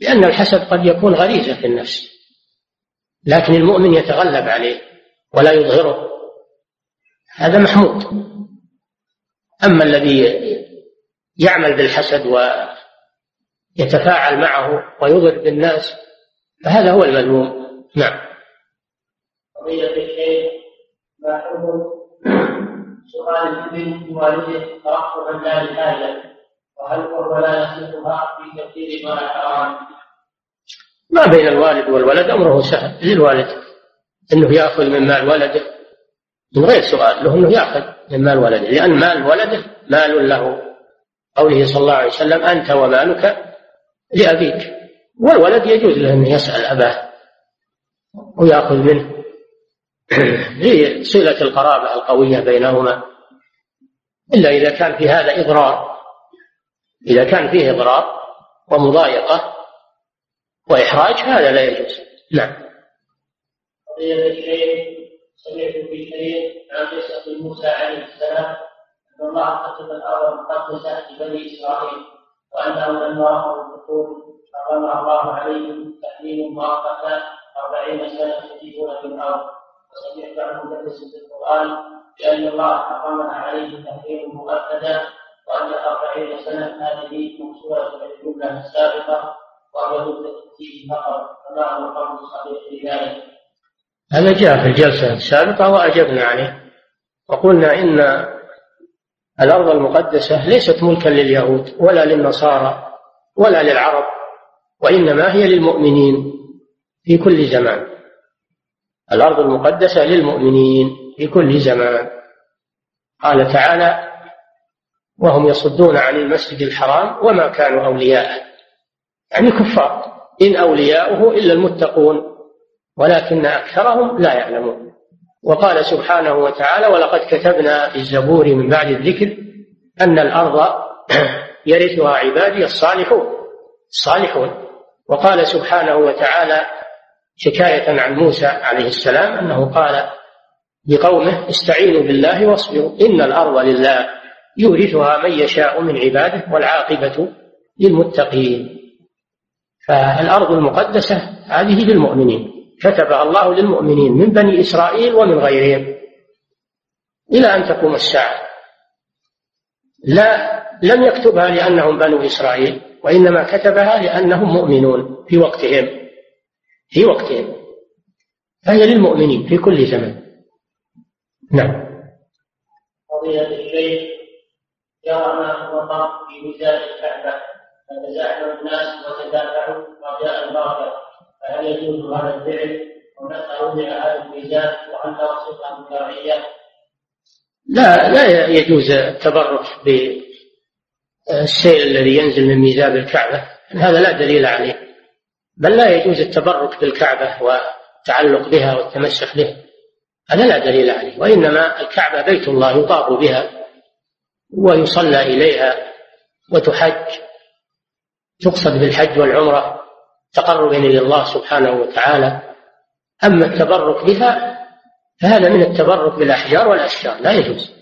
لأن الحسد قد يكون غريزة في النفس لكن المؤمن يتغلب عليه ولا يظهره هذا محمود. أما الذي يعمل بالحسد ويتفاعل معه ويضر بالناس فهذا هو المذموم. نعم. الشيخ ما حكم سؤال ترقبا لا وهل لا يصلها في ما حرام؟ ما بين الوالد والولد أمره سهل للوالد أنه يأخذ من مال ولده من غير سؤال له أنه يأخذ من مال ولده لأن مال ولده مال له. قوله صلى الله عليه وسلم أنت ومالك لأبيك والولد يجوز له أن يسأل أباه ويأخذ منه. لصلة القرابة القوية بينهما إلا إذا كان في هذا إضرار إذا كان فيه إضرار ومضايقة وإحراج هذا لا يجوز. نعم. قضية الشيخ سمعت في شيء عن قصة موسى عليه السلام أن الله قسم الأرض المقدسة لبني إسرائيل وأنه لما رأوا الدخول حرم الله عليهم تحريم مؤقتا أربعين سنة يجيبون في القرآن بأن الله حرمها عليه مؤكدا وأن أربعين سنة هذه السابقة مدة فقط. فما هو القول الصحيح في ذلك؟ هذا جاء في الجلسة السابقة وأجبنا عليه. وقلنا إن الأرض المقدسة ليست ملكا لليهود ولا للنصارى ولا للعرب وإنما هي للمؤمنين في كل زمان. الأرض المقدسة للمؤمنين في كل زمان. قال تعالى وهم يصدون عن المسجد الحرام وما كانوا أولياءه. يعني كفار. إن أولياؤه إلا المتقون ولكن أكثرهم لا يعلمون. وقال سبحانه وتعالى ولقد كتبنا في الزبور من بعد الذكر أن الأرض يرثها عبادي الصالحون. الصالحون. وقال سبحانه وتعالى حكاية عن موسى عليه السلام أنه قال لقومه استعينوا بالله واصبروا إن الأرض لله يورثها من يشاء من عباده والعاقبة للمتقين. فالأرض المقدسة هذه للمؤمنين. كتبها الله للمؤمنين من بني إسرائيل ومن غيرهم. إلى أن تقوم الساعة. لا لم يكتبها لأنهم بنو إسرائيل وإنما كتبها لأنهم مؤمنون في وقتهم. في وقتهم فهي للمؤمنين في كل زمن. نعم. قضية الشيخ ما وقع في ميزان الكعبة فتزاحم الناس وتدافعوا؟ رجاء البركة فهل يجوز هذا الفعل؟ وضع هذا الميزان له صفة شرعية؟ لا لا يجوز التبرك بالسيل الذي ينزل من ميزاب الكعبة. هذا لا دليل عليه. بل لا يجوز التبرك بالكعبة والتعلق بها والتمسح به. هذا لا دليل عليه وإنما الكعبة بيت الله يطاف بها ويصلى إليها وتحج. تقصد بالحج والعمرة تقربا إلى الله سبحانه وتعالى. أما التبرك بها فهذا من التبرك بالأحجار والأشجار لا يجوز.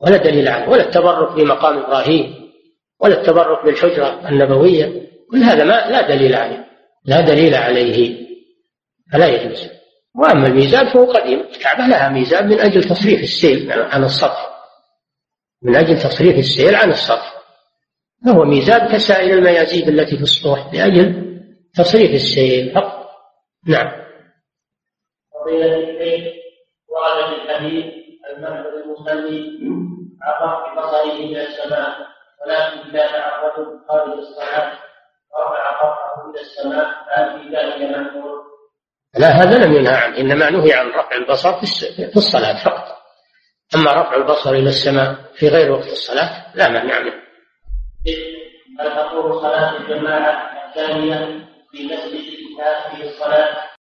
ولا دليل عليه ولا التبرك بمقام إبراهيم ولا التبرك بالحجرة النبوية كل هذا ما لا دليل عليه. لا دليل عليه. فلا يجوز. وأما الميزان فهو قديم. الكعبة لها ميزان من أجل تصريف السيل عن السطح. من أجل تصريف السيل عن السطح. فهو ميزان كسائر الميازيب التي في السطوح لأجل تصريف السيل فقط. نعم. ورد في الحديث المنع المصلي عبر ببصره من السماء ولكن كان الرجل خارج الصلاة طرفه إلى السماء في ذلك؟ لا هذا لم ينهى عنه إنما نهي عن رفع البصر في الصلاة فقط أما رفع البصر إلى السماء في غير وقت الصلاة لا مانع منه هل تقول صلاة الجماعة الثانية في مسجد هذه الصلاة